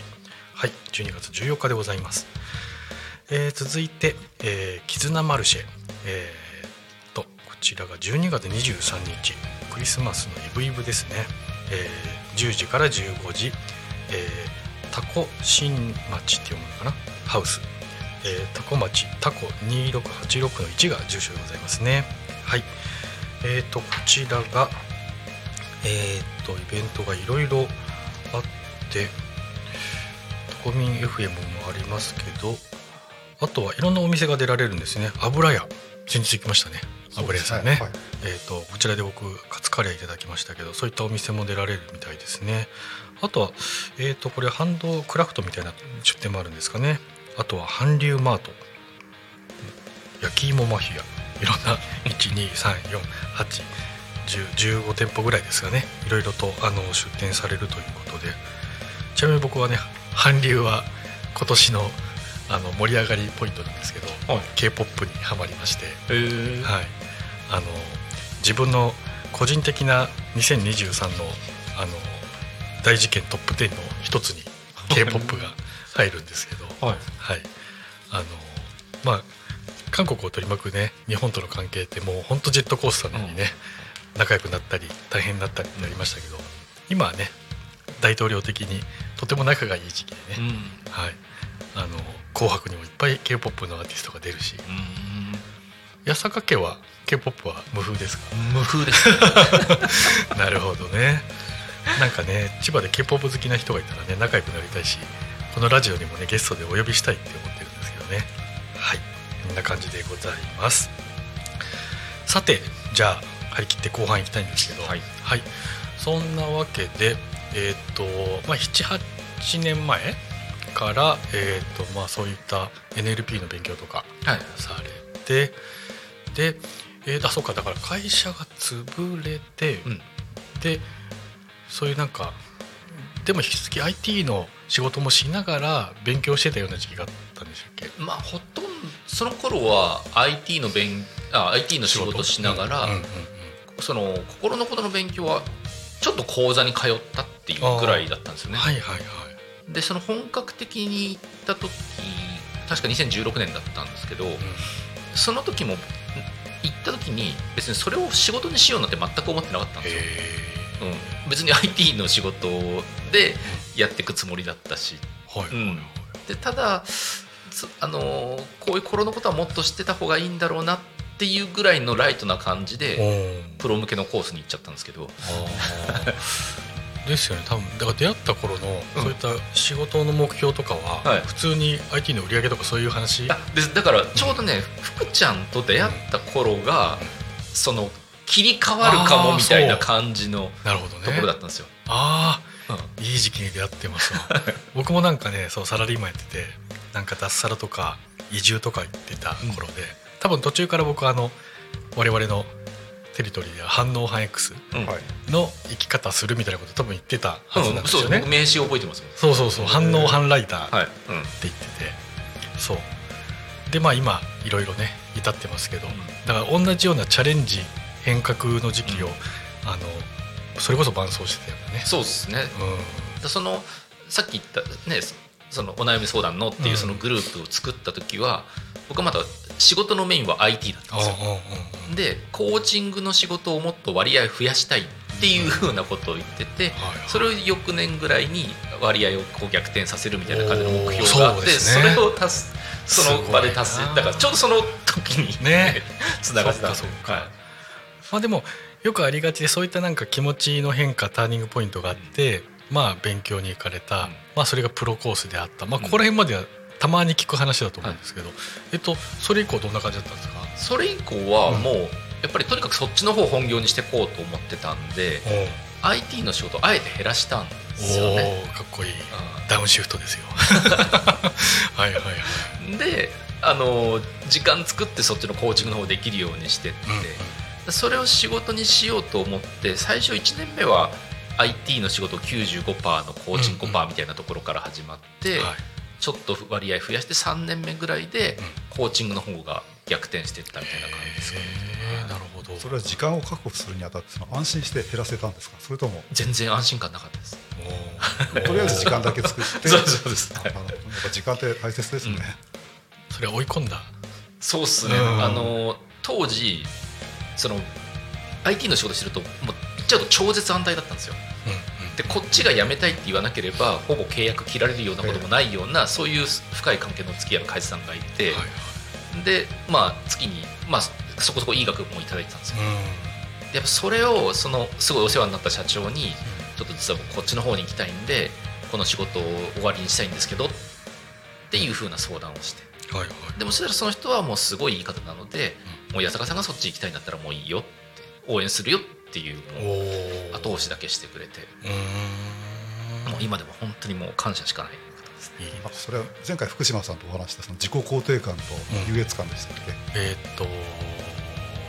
はい12月14日でございます、えー続いて、えー絆マルシェ。えーとこちらが12月23日。クリスマスのイブイブですね、えー10時から15時、えー、タコ新町っていうものかな？ハウス、えー、タコ町。タコ2686の1が住所でございますね。はい。えー、とこちらがえー、とイベントがいろいろあってタコミン FM もありますけどあとはいろんなお店が出られるんですね。油屋。先日行きましたね。油屋さんね。はい。えー、とこちらで僕カツカレーいただきましたけどそういったお店も出られるみたいですね。あとはえー、とこれハンドクラフトみたいな出店もあるんですかね。あとは韓流マート。焼き芋マフィア。いろんな1234815店舗ぐらいですがね。いろいろとあの出店されるということで。ちなみに僕はね韓流は今年のあの盛り上がりポイントなんですけど、はい。K p o p にはまりまして、はい、あの自分の個人的な2023のあの大事件トップ10の一つに k p o p が入るんですけど、はい。はい、あのまあ韓国を取り巻くね日本との関係ってもうほんとジェットコースターのようにね、仲良くなったり大変になったりになりましたけど今はね大統領的にとても仲がいい時期でね、うん。はい、あの紅白にもいっぱい k p o p のアーティストが出るし。八坂家は k p o p は無風ですか？無風です。*laughs* なるほどね。なんかね千葉で k p o p 好きな人がいたらね仲良くなりたいしこのラジオにもねゲストでお呼びしたいって思ってるんですけどね。はい。こんな感じでございます。さてじゃあ張り切って後半行きたいんですけど。はい、そんなわけでえっ、とまあ78年前から、えーとまあ、そういった NLP の勉強とかはい。されてで、えー、あそうかだから会社が潰れて、うん。でそういうなんかでも引き続き IT の仕事もしながら勉強してたような時期があったんでしたっけ？まあほとんどその頃は IT の勉あ IT の仕事しながら、その心のことの勉強はちょっと講座に通ったっていうぐらいだったんですよね。はいはいはいでその本格的に行った時確か2016年だったんですけど、その時も行った時に別にそれを仕事にしようなんて全く思ってなかったんですよ。へうん、別に IT の仕事でやっていくつもりだったし、うん。でただつあのーこういう心のことはもっと知ってた方がいいんだろうなっていうぐらいのライトな感じでプロ向けのコースに行っちゃったんですけどですよね多分。だから出会った頃の、うん。そういった仕事の目標とかは、はい。普通に IT の売り上げとかそういう話。あでだからちょうどね福ちゃんと出会った頃が、その切り替わるかもみたいな感じのなるほどね。ところだったんですよ。ああうん。いい時期に出会ってますわ。*laughs* 僕もなんかねそうサラリーマンやっててなんか脱サラとか移住とか行ってた頃で、多分途中から僕はあの我々のテリトリーでは反応反 X の生き方するみたいなこと多分言ってたはずなんですよね、僕名刺覚えてます。そうそうそう。反応反ライターってはい。うん。言ってて、そう。でまあ今いろいろね至ってますけど、だから同じようなチャレンジ変革の時期を、うん。あのそれこそ伴走してたよね。そうですね。うん。だそのさっき言ったねそのお悩み相談のっていううん。そのグループを作った時は、僕はまだ仕事のメインは IT だったんですよ。でコーチングの仕事をもっと割合増やしたいっていうふうなことを言ってて、それを翌年ぐらいに割合をこう逆転させるみたいな感じの目標があってそれを達すその場で達成だからちょうどその時にね。*laughs* つながってた。んですそっかそっか。はい。まあでもよくありがちでそういったなんか気持ちの変化ターニングポイントがあって、まあ勉強に行かれた、うん。まあそれがプロコースであった。まあうんここら辺まではたまに聞く話だと思うんですけど、えっとそれ以降どんな感じだったんですか？それ以降はもうやっぱりとにかくそっちの方を本業にしていこうと思ってたんで IT の仕事をあえて減らしたんですよおね。おかっこいい。うん。ダウンシフトですよ。*laughs* はいはいはい。であの時間作ってそっちのコーチングの方できるようにしてって、それを仕事にしようと思って最初1年目は IT の仕事95%のコーチング5%みたいなところから始まって、はいちょっと割合増やして3年目ぐらいでコーチングの方が逆転していったみたいな感じですかね。なるほど。それは時間を確保するにあたってその安心して減らせたんですか？それとも全然安心感なかったです。*laughs* とりあえず時間だけ作って。*laughs* そうそうですあのやっぱ時間って大切ですね、それ追い込んだ。そうっすね、うん。あの当時その IT の仕事してるともう言っちゃうと超絶安泰だったんですよ。うんでこっちが辞めたいって言わなければほぼ契約切られるようなこともないような、そういう深い関係の付き合いの会社さんがいて、でまあ月に、まあ、そこそこいい額もいただいてたんですよ。やっぱそれをそのすごいお世話になった社長にちょっと実は僕こっちの方に行きたいんでこの仕事を終わりにしたいんですけどっていう風な相談をして。はいはい。でもそしたらその人はもうすごいいい方なので、もう八坂さんがそっち行きたいんだったらもういいよって応援するよっていうもう後押しだけしてくれてもう今でも本当にもう感謝しかない方ですね。いいあそれは前回福島さんとお話したその自己肯定感と優越感でしたっけ、えーっと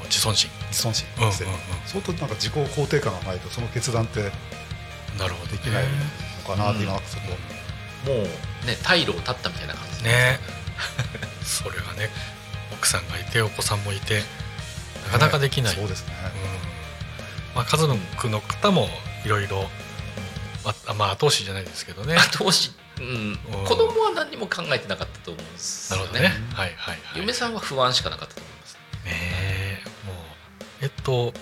自尊心。自尊心。うんうんですね、相当なんか自己肯定感がないとその決断ってうんなるほど。できないのかなって今そこ、もうね退路を断ったみたいな感じでね。*laughs* それがね奥さんがいてお子さんもいてなかなかできない、そうですね、うんまあ、家族の方もいろいろあまあ後押しじゃないですけどね。後押し、うん。うん。子供は何にも考えてなかったと思うんですよなるほどね。はいはいはい。嫁さんは不安しかなかったと思います。ねえもうえっと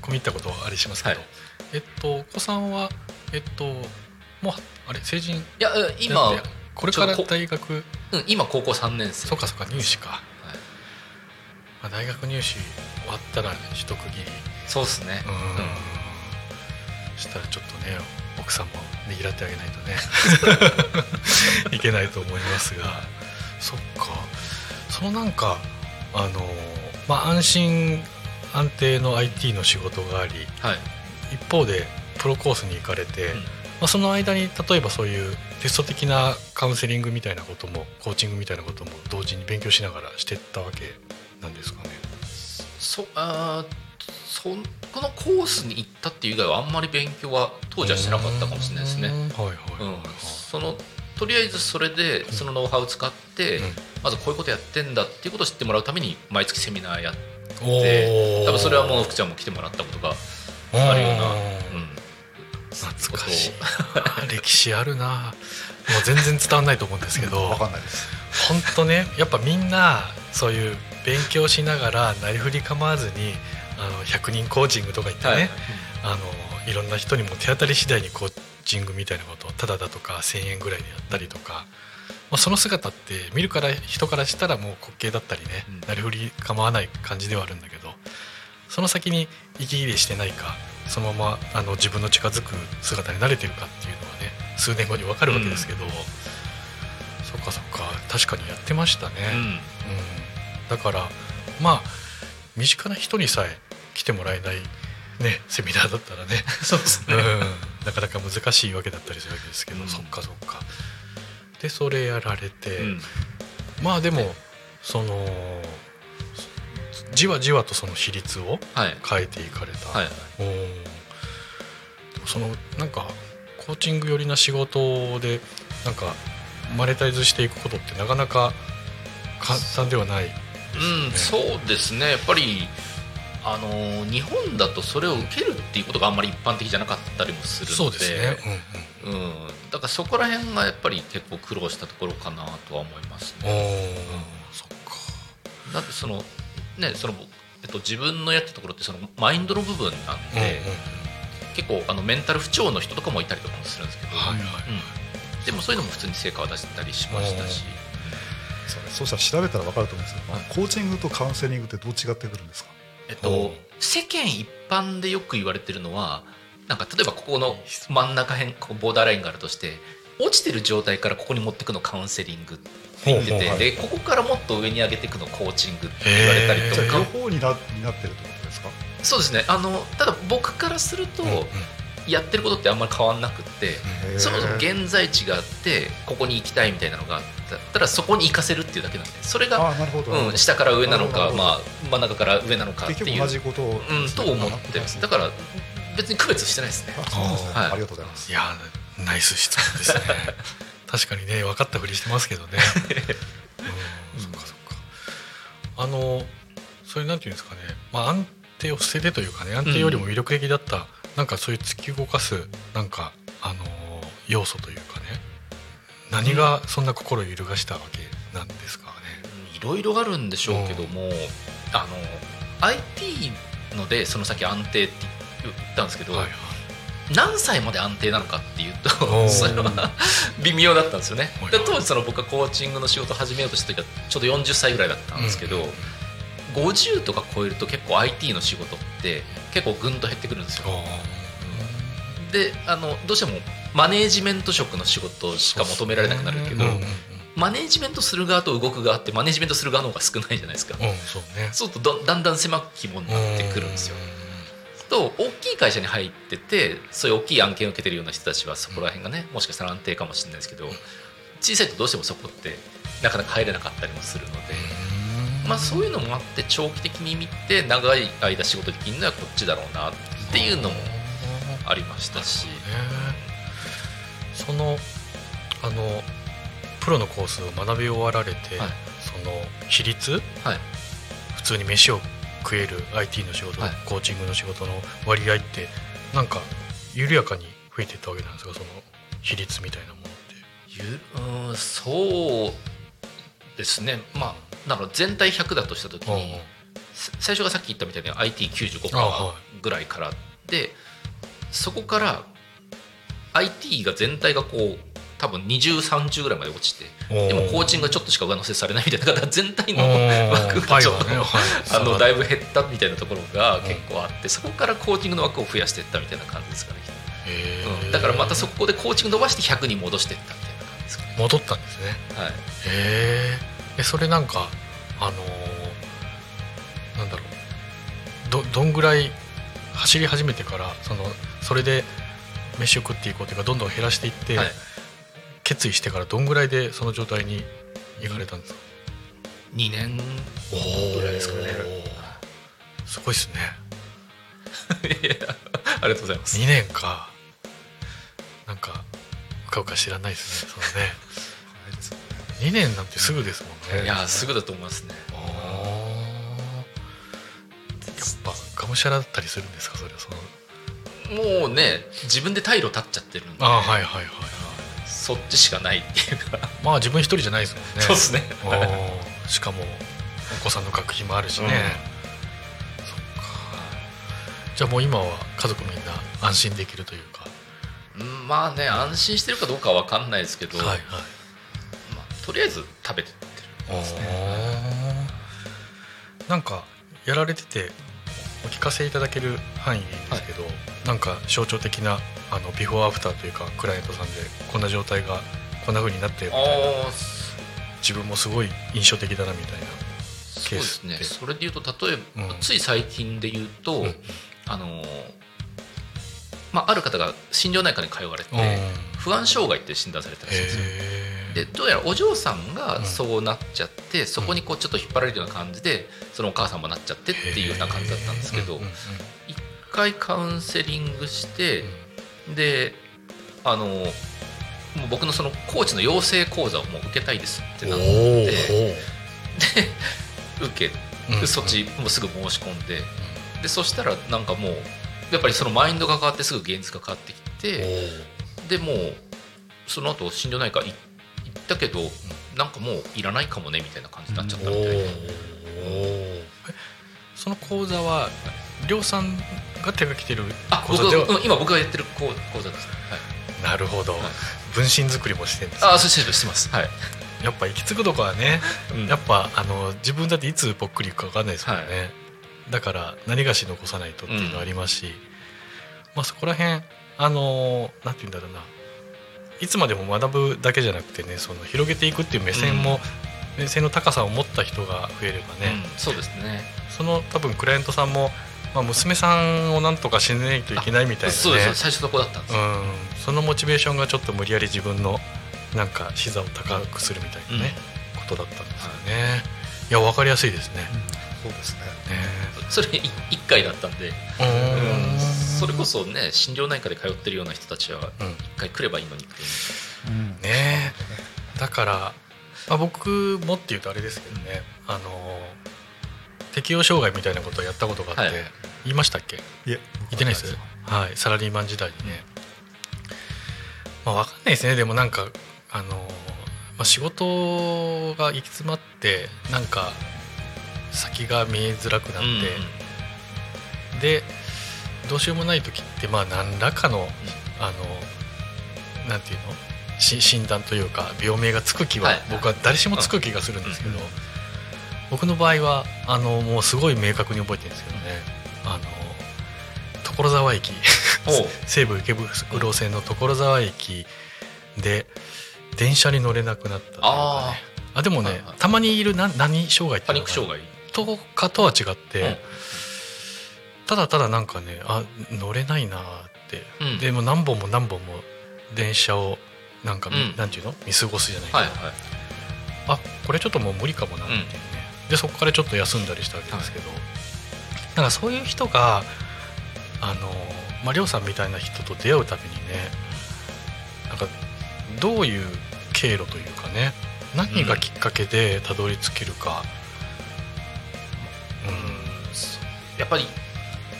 込み入ったことはあれしますけど、はい。えっとお子さんはえっともうあれ成人？いやえ今、これから大学？うん、今高校3年生。そうかそうか入試か、はい。まあ、大学入試終わったら一区切りそうですね。うん、したらちょっとね奥さんもねぎらってあげないとね。*laughs* いけないと思いますが。そっか。そのなんかあのまあ安心安定の IT の仕事がありはい。一方でプロコースに行かれて、うん。まあ、その間に例えばそういうテスト的なカウンセリングみたいなこともコーチングみたいなことも同時に勉強しながらしてったわけなんですかね？そあーそこのコースに行ったっていう以外はあんまり勉強は当時はしてなかったかもしれないですね。うん。はいはい。はい、うん、そのとりあえずそれでそのノウハウを使って、うんまずこういうことやってんだっていうことを知ってもらうために毎月セミナーやって多分それはもう福ちゃんも来てもらったことがあるような、うん、懐かしい。歴史あるな。もう全然伝わんないと思うんですけど。*laughs* 分かんないです。本当ねやっぱみんなそういう勉強しながらなりふり構わずにあの100人コーチングとか言ってね、はい。あのいろんな人にも手当たり次第にコーチングみたいなことをただだとか1,000円ぐらいでやったりとか、まあ、その姿って見るから人からしたらもう滑稽だったりね、うん。なりふり構わない感じではあるんだけどその先に息切れしてないかそのままあの自分の近づく姿に慣れてるかっていうのはね数年後に分かるわけですけど、そっかそっか確かにやってましたね、うん。うん。だからまあ身近な人にさえ来てもらえない、ね、セミナーだったらね。*laughs* そうですうん、なかなか難しいわけだったりするわけですけど、うん。そっかそっか。でそれやられて、うん。まあでもそのじわじわとその比率をはい。変えていかれた、はいおー。でもそのなんかコーチング寄りな仕事でなんかマネタイズしていくことってなかなか簡単ではないうん、そうですね。やっぱりあのー日本だとそれを受けるっていうことがあんまり一般的じゃなかったりもするのでそうですね、うんうん。うん、だからそこら辺がやっぱり結構苦労したところかなとは思いますおね。ーそっか。だってそのねそのえっと、自分のやったところってそのマインドの部分なんで、結構あのメンタル不調の人とかもいたりとかもするんですけど、はいはいうん。でもそういうのも普通に成果は出したりしましたし。そうね。そうしたら調べたら分かると思うんですけど、はいコーチングとカウンセリングってどう違ってくるんですか？えっうとん、世間一般でよく言われてるのはなんか例えばここの真ん中辺ここボーダーラインがあるとして落ちてる状態からここに持っていくのカウンセリングって言っててほうほうでここからもっと上に上げていくのコーチングって言われたりとじゃあ両か方になになってるってことですか？そうですね。あのただ僕からするとうんうん。やってることってあんまり変わんなくってそもそも現在地があってここに行きたいみたいなのがあったらそこに行かせるっていうだけなんでそれが、あなるほど。なるほど。うん、下から上なのか、まあ、真ん中から上なのかっていう。同じことを、うん、と思ってます。だから別に区別してないですね。ありがとうございます。いやナイス質問ですね。*laughs* 確かにね分かったふりしてますけどね、うん、そっかそっか。あのそれなんていうんですかね、まあ、安定を捨ててというかね安定よりも魅力的だった、なんかそういう突き動かすなんかあの要素というか。ね何がそんな心を揺るがしたわけなんですかね、いろいろあるんでしょうけども、あの IT のでその先安定って言ったんですけど、はいはい。何歳まで安定なのかっていうとそれは微妙だったんですよね。はいで当時その僕がコーチングの仕事を始めようとした時はちょうど40歳ぐらいだったんですけど、うん50とか超えると結構 IT の仕事って結構ぐんと減ってくるんですよであのどうしてもマネージメント職の仕事しか求められなくなるけど、マネージメントする側と動く側ってマネージメントする側の方が少ないじゃないですか、うんそうね。そうするとどだんだん狭きものになってくるんですよ。と大きい会社に入っててそういう大きい案件を受けてるような人たちはそこら辺がねもしかしたら安定かもしれないですけど小さいとどうしてもそこってなかなか入れなかったりもするので、まあ、そういうのもあって長期的に見て長い間仕事できるのはこっちだろうなっていうのもありましたし、ねそのあのプロのコースを学び終わられて、はい。その比率？はい、普通に飯を食える IT の仕事、はい。コーチングの仕事の割合ってなんか緩やかに増えていったわけなんですか？その比率みたいなものって。ゆうーんそうですね。まあだから全体100だとした時に、さ最初がさっき言ったみたいに IT95% あはぐらいからでそこから IT が全体がこう多分2030ぐらいまで落ちてでもコーチングがちょっとしか上乗せされないみたいなだから全体の枠がちょっと、ねはいあのだ。いぶ減ったみたいなところが結構あってそこからコーチングの枠を増やしていったみたいな感じですかね、うん。だからまたそこでコーチング伸ばして100に戻していったみたいな感じですかね。戻ったんですね。はい。へええそれなんかあのーなんだろう。どどんぐらい走り始めてからそのそれで飯を食っていこうというかどんどん減らしていって、はい。決意してからどんぐらいでその状態に行かれたんですか？2年ぐらいですかね。すごいですね。*laughs* いやありがとうございます。2年か。なんかうかうか知らないですねそのね。*laughs* 2年なんてすぐですもんね。いやすぐだと思いますね。やっぱがむしゃらだったりするんですかそれはそのもうね自分で退路立っちゃってるんで、あーはいはいはいそっちしかないっていうか、まあ自分一人じゃないですもんね。そうですね。しかもお子さんの学費もあるしね、そっか。じゃあもう今は家族みんな安心できるというか。うんまあね安心してるかどうかは分かんないですけど、はいはい。まあ、とりあえず食べてってるんですね。なんかやられててお聞かせいただける範囲ですけど、なんか象徴的なあのビフォーアフターというかクライアントさんでこんな状態がこんな風になってみたいな。自分もすごい印象的だなみたいな。そうですね。それで言うと例えば、うん。つい最近で言うと、うん。あのーまあ、ある方が心療内科に通われてうん。不安障害って診断されたらしいんですよ。へでどうやらお嬢さんがうん。そうなっちゃって、そこにこうちょっと引っ張られるような感じでそのお母さんもなっちゃってっていうような感じだったんですけどうんうんうん一回カウンセリングして、であのもう僕のそのコーチの養成講座をもう受けたいですってなっおてお受けうん。でそっちもうすぐ申し込んででそしたらなんかもうやっぱりそのマインドが変わってすぐ現実が変わってきてでもうその後心療内科い行ったけどなんかもういらないかもねみたいな感じになっちゃったみたいでその講座はりょうさんが手がけてる講座では？うん今僕がやってる講講座ですね、はい、なるほど。はい。分身作りもしてるんですあそうしてしてます。はい、やっぱ行き着くとこはねうん。やっぱあの自分だっていつぽっくりいくか分かんないですもんね、はだから何がし残さないとっていうのはありますし、まあそこら辺あのなんて言うんだろうないつまでも学ぶだけじゃなくてねその広げていくっていう目線も、目線の高さを持った人が増えればね、うんそうですね。その多分クライアントさんも、まあ、娘さんをなんとかしないといけないみたいなね。そうです最初そこだったんですよ、うん、そのモチベーションがちょっと無理やり自分のなんか視座を高くするみたいなね、ことだったんですよね、い、や分かりやすいですね、そうですね。ね。それ1回だったんで、ううんんそれこそね心療内科で通ってるような人たちはうん。1回来ればいいのにっていう。ねだから、まあ、僕もっていうとあれですけどねあの適応障害みたいなことをやったことがあって、はい。言いましたっけ？いえ言ってないです？はい。サラリーマン時代にね、まあ、分かんないですね。でもなんかあの、まあ、仕事が行き詰まってなんか先が見えづらくなって、でどうしようもない時ってまあ何らかのあのなんていうの？し診断というか病名がつく気は、はい。僕は誰しもつく気がするんですけど、うん。僕の場合はあのもうすごい明確に覚えてるんですけどね。あの所沢駅。*laughs* 西武池袋線の所沢駅で電車に乗れなくなったというかあねあでもね、はいはい。たまにいるな何障害ってパいうのがニック障害。とかとは違って、うんただただなんかねあ乗れないなーって、うん。でも何本も何本も電車をなんかみ、うん。なんていうの？見過ごすじゃないけど、はいはい。あこれちょっともう無理かもなって。いうね、でそこからちょっと休んだりしたわけですけど、なんかそういう人があのまあ亮さんみたいな人と出会うたびにねなんかどういう経路というかね何がきっかけでたどり着けるか、うん。やっぱり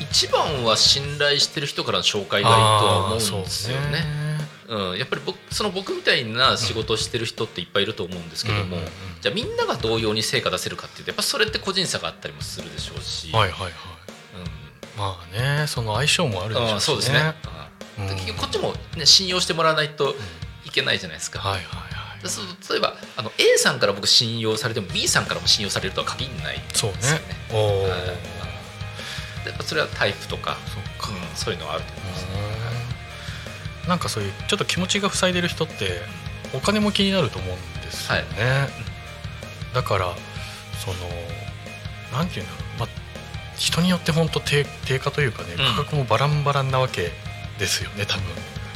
一番は信頼してる人からの紹介がいいとは思うんですよね。うん、やっぱり僕その僕みたいな仕事をしてる人っていっぱいいると思うんですけども、うんじゃあみんなが同様に成果出せるかっていうとやっぱそれって個人差があったりもするでしょうし、はいはいはい。うん。まあねその相性もあるでしょうしね。そうですね、うん。で結局こっちも、ね、信用してもらわないといけないじゃないですか、はい例えばあの A さんから僕信用されても B さんからも信用されるとは限らないそうねですよね。おお、はいそれはタイプとか、そうか、うんそういうのはあると思います、うんなんかそういうちょっと気持ちが塞いでる人ってお金も気になると思うんですよね、だからそのなんていうんだろう、まあ、人によって本当低低下というかねうん。価格もバランバランなわけですよね多分、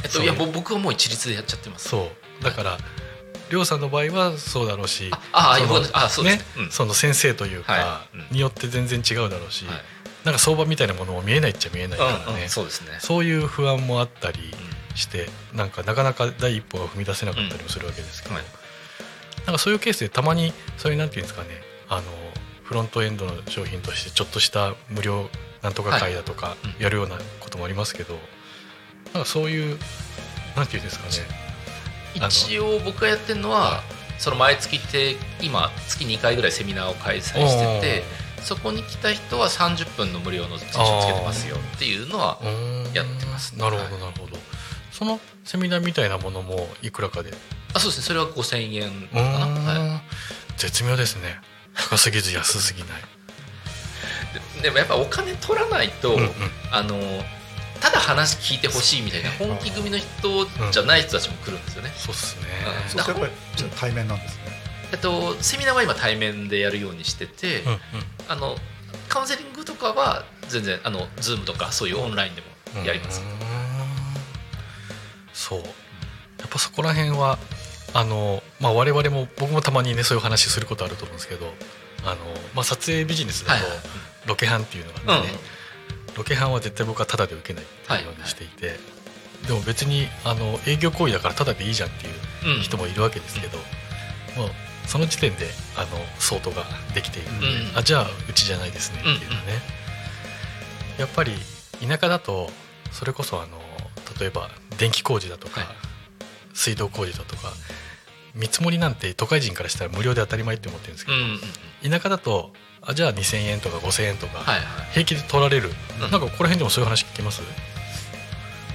えっと、いやぼ僕はもう一律でやっちゃってます。そう。だから亮さんの場合はそうだろうしああそのあそうねうん。その先生というか、はい。うん。によって全然違うだろうし、はいなんか相場みたいなものも見えないっちゃ見えないからね、うんうん、そうですね。そういう不安もあったりうしてなんかなかなか第一歩が踏み出せなかったりもするわけですけど、ん。はいなんかそういうケースでたまにそういうなんていうんですかね。あのフロントエンドの商品としてちょっとした無料なんとか会だとかい。うん。やるようなこともありますけど、なんかそういうなんていうんですかね。一応僕がやってるのはその毎月って今月2回ぐらいセミナーを開催しててそこに来た人は30分の無料の選手をつけてますよっていうのはやってますね。なるほどはい。なるほど、そのセミナーみたいなものもいくらかで？あそうですね。それは5000円かな、は絶妙ですね。高すぎず安すぎない。い、ででもやっぱお金取らないと、うんうん。あのただ話聞いてほしいみたいな本気組の人じゃない人たちも来るんですよね、そうっすね。うん。そうするとやっぱりちょっと対面なんですねえっと、セミナーは今対面でやるようにしてて、うんあのカウンセリングとかは全然あの Zoom とかそういうオンラインでうん。もやります、うんそう。やっぱそこら辺はあの、まあ、我々も僕もたまにねそういう話することあると思うんですけどあの、まあ、撮影ビジネスだとはいはい。ロケハンっていうのがあってね、うんロケハンは絶対僕はタダで受けないっていうようにしていて、でも別にあの営業行為だからタダでいいじゃんっていううん。人もいるわけですけど、もうその時点であの相当ができているので、うん。あじゃあうちじゃないですねっていうのね、やっぱり田舎だとそれこそあの例えば電気工事だとか、はい。水道工事だとか見積もりなんて都会人からしたら無料で当たり前って思ってるんですけど、うんうんうん。田舎だとあじゃあ2,000円とか5,000円とか、はいはい平気で取られる、うん。なんかここら辺でもそういう話聞きます？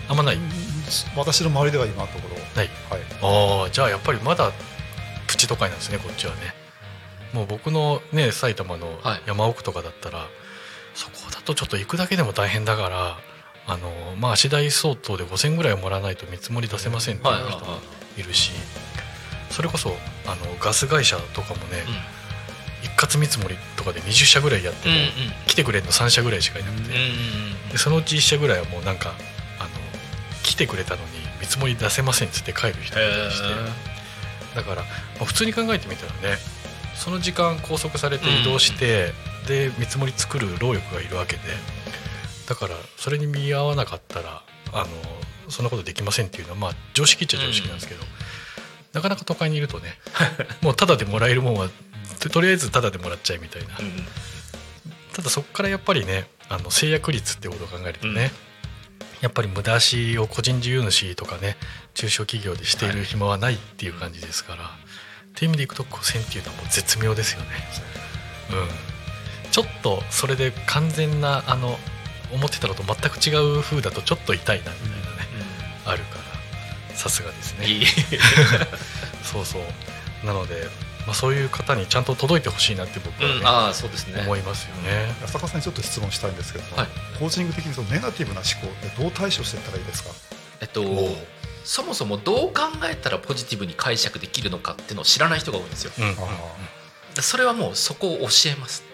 あんまない、私の周りでは今のところない。はい。ああじゃあやっぱりまだプチ都会なんですねこっちはね。もう僕のね埼玉のはい。山奥とかだったら、そこだとちょっと行くだけでも大変だからあのまあ足代相当で5,000ぐらいをもらわないと見積もり出せませんっていう人もいるし、それこそあのガス会社とかもね、一括見積もりとかで20社ぐらいやっても、うんうん。来てくれるの3社ぐらいしかいなくて、うんうんでそのうち1社ぐらいはもうなんかあの来てくれたのに見積もり出せませんっつって帰る人がいたりしてだから、まあ普通に考えてみたらねその時間拘束されて移動して、で見積もり作る労力がいるわけでだからそれに見合わなかったらあのそんなことできませんっていうのはまあ常識っちゃ常識なんですけど、なかなか都会にいるとねもうタダでもらえるもんはととりあえずタダでもらっちゃえみたいな。うんうん。ただそこからやっぱりねあの制約率ってことを考えるとね、うん。やっぱり無駄足を個人事業主とかね中小企業でしている暇はないっていう感じですから、っていう意味でいくと5000っていうのはもう絶妙ですよね。うん、ちょっとそれで完全なあの思ってたのと全く違う風だとちょっと痛いなみたいなね、あるから。さすがですね。いい。*laughs* そうそう。なので、まあ、そういう方にちゃんと届いてほしいなって僕はね、うん。ああそうですね。思いますよね。安高さんにちょっと質問したいんですけども、はい。コーチング的にそのネガティブな思考ってどう対処していったらいいですか？えっとそもそもどう考えたらポジティブに解釈できるのかっていうのを知らない人が多いんですよ。うん。それはもうそこを教えます、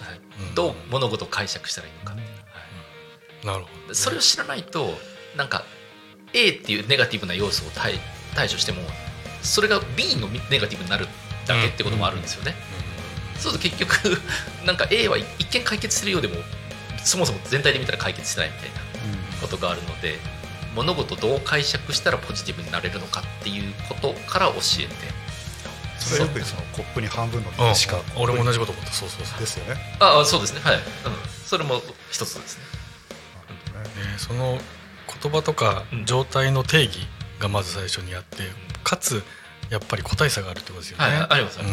はい。うん。どう物事を解釈したらいいのか、なるほど、それを知らないとなんか A っていうネガティブな要素を対対処してもそれが B のネガティブになるだけってこともあるんですよね、そうすると結局 *laughs* なんか A は一見解決してるようでもそもそも全体で見たら解決してないみたいなことがあるので物事をどう解釈したらポジティブになれるのかっていうことから教えて。それはよくそのコップに半分のうん水しか、俺も同じこと思った。そうそうそう、ですよね。ああそうですね。はい、うん、それも一つですね。ね。ね、その言葉とかうん状態の定義がまず最初にあってかつやっぱり個体差があるってことですよね、はいありますうん、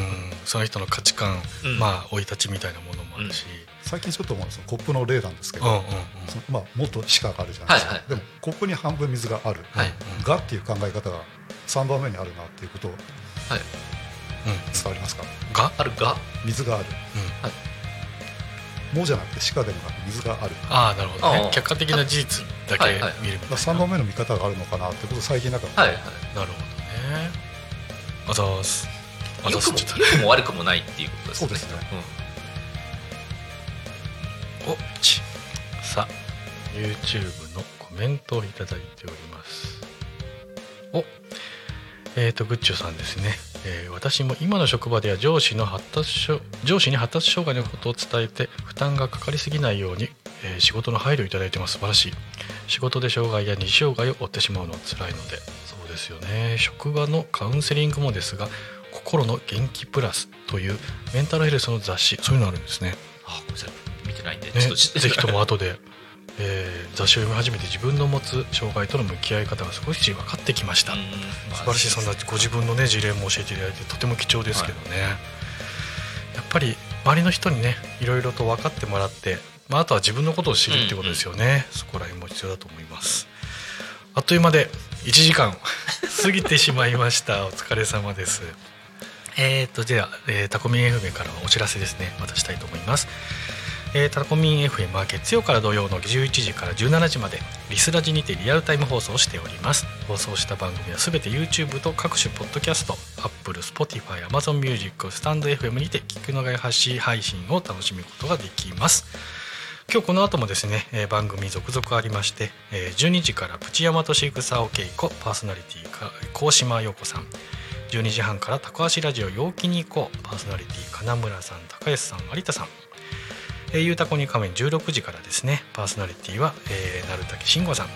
その人の価値観、うん。まあ生い立ちみたいなものもあるし、最近ちょっと思うのはそのコップの例なんですけど、うんうんうん。まあ、もっと歯科があるじゃないですか、はいはい。でもコップに半分水がある、はい。がっていう考え方が3番目にあるなっていうことをはい。うん。伝わりますか？が、あるが？水がある。うん、もじゃなくて歯科でもなく水がある。ああなるほどね。客観的な事実だけはいはい。見るみたいな、3番目の見方があるのかなってことを最近なんか、はいはい。なるほどねあざーす。あざ良くも。良くも悪くもないっていうことですね。そうですね。おち。さあ YouTube のコメントをいただいております。おえー、とグッチョさんですね、えー私も今の職場では上司の発達障上司に発達障害のことを伝えて負担がかかりすぎないように、えー仕事の配慮をいただいてます。素晴らしい。仕事で障害や二次障害を負ってしまうのは辛いのでですよね。職場のカウンセリングもですが心の元気プラスというメンタルヘルスの雑誌そういうのあるんですね。あごめんなさい見てないんで。ね、ぜひとも後で、*laughs* えー雑誌を読み始めて自分の持つ障害との向き合い方が少し分かってきました、うん素晴らしいそんなご自分のね事例も教えていただいてとても貴重ですけどね、やっぱり周りの人にねいろいろと分かってもらって、まあ、あとは自分のことを知るってことですよね、そこら辺も必要だと思います。あっという間で1時間過ぎてしまいました。お疲れ様です。えー、とでは、えータコミン FM からのお知らせですね。渡したいと思います、えータコミン FM は月曜から土曜の11時から17時までリスラジにてリアルタイム放送しております。放送した番組はすべて YouTube と各種ポッドキャスト Apple、Spotify、Amazon Music、スタンド FM にて聞くのが発信配信を楽しむことができます。今日この後もですね、えー番組続々ありまして、えー12時からプチヤマトシグサオケイコパーソナリティか高島陽子さん。12時半から高橋ラジオ陽気に行こう。パーソナリティ金村さん高安さん有田さん。えーゆうたこに仮面16時からですね。パーソナリティは、えー、鳴滝慎吾さん。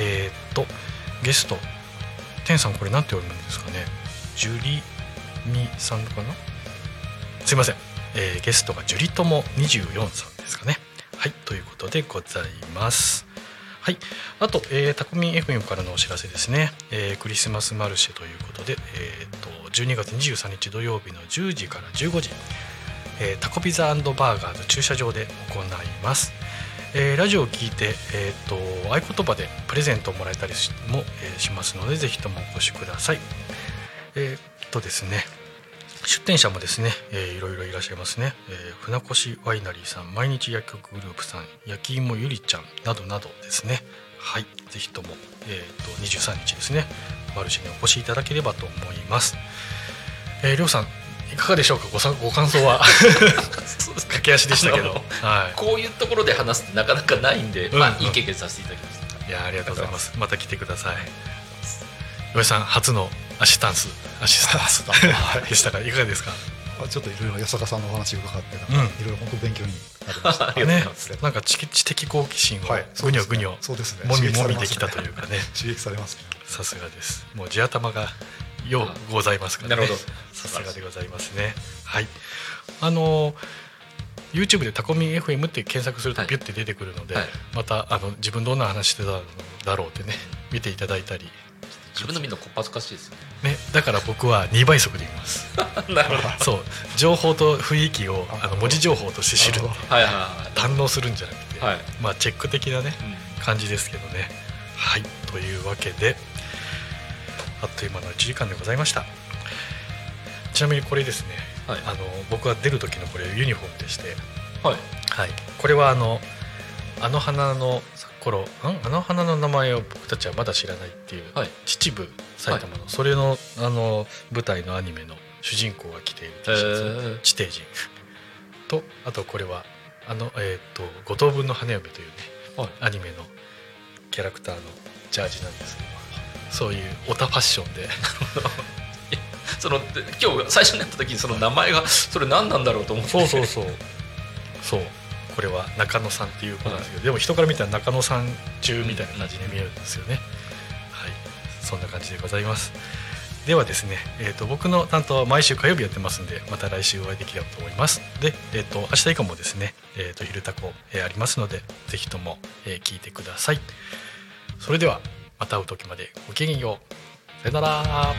えーっとゲスト。天さんこれなんて読むんですかね。ジュリミさんかな？すいません、えーゲストがジュリとも24さんですかね。はいということでございます。はい、あと、えー、タコミン FM からのお知らせですね、えークリスマスマルシェということで、えー、と12月23日土曜日の10時から15時、えータコピザバーガーズ駐車場で行います、えーラジオを聞いて、えー、と合言葉でプレゼントをもらえたりも、えーしますのでぜひともお越しください。えーっとですね出店者もですね、えーいろいろいらっしゃいますね、えー船越ワイナリーさん毎日薬局グループさん焼き芋ゆりちゃんなどなどですね。はいぜひとも、えー、と23日ですねマルシェにお越しいただければと思います。えー、りょうさんいかがでしょうか？ごさご感想は？*laughs* 駆け足でしたけど。はこういうところで話すってなかなかないんで、うんまあいい経験させていただきました。いいやありがとうございます。また来てください岩井さん初のアシスタンスアシスタンス。はい。でしたがいかがですか？あちょっといろいろ安坂さんのお話伺っていろいろ本当勉強になりました。*laughs* うござね。なんか知知的好奇心をはい。ぐにょぐにょそうですね。もみもみできたというかね。*laughs* 刺激されますね。さすがです。もう地頭がようございますからね。なるほど。さすがでございますね。はい。あの YouTube でタコミン FM って検索するとはい。ピュッて出てくるので、はい。またあの自分どんな話してたんだろうってね見ていただいたり、自分の見るのこっぱずかしいですよね、だから僕は2倍速で見ます。ね *laughs* なるほど。そう。情報と雰囲気をあの文字情報として知るなるほはいはいはい。堪能するんじゃなくて、はい。まあチェック的なねうん。感じですけどね。はい。というわけであっという間の1時間でございました。ちなみにこれですねはい。あの僕が出る時のこれユニフォームでして、はい。はい、これはあのあの花の頃んあの花の名前を僕たちはまだ知らないっていう、はい。秩父埼玉の、それのあの舞台のアニメの主人公が着ている T シャツ、へー。地底人。とあとこれはあの、えー、と五等分の花嫁というね、はい。アニメのキャラクターのジャージなんですけどそういうオタファッションで。*laughs* そので今日最初になった時にその名前がそれ何なんだろうと思って。そうそうそう。そうこれは中野さんっていう子なんですけど、でも人から見たら中野さん中みたいな感じに見えるんですよね、はい。そんな感じでございます。ではですね、えー、と僕の担当は毎週火曜日やってますんでまた来週お会いできればと思います。で、えー、と明日以降もですね「えー、と昼タコ、えーありますのでぜひとも、えー聞いてください。それではまた会う時までごきげんよう。さよなら。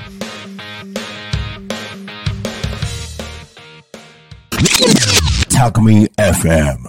Talk Me FM.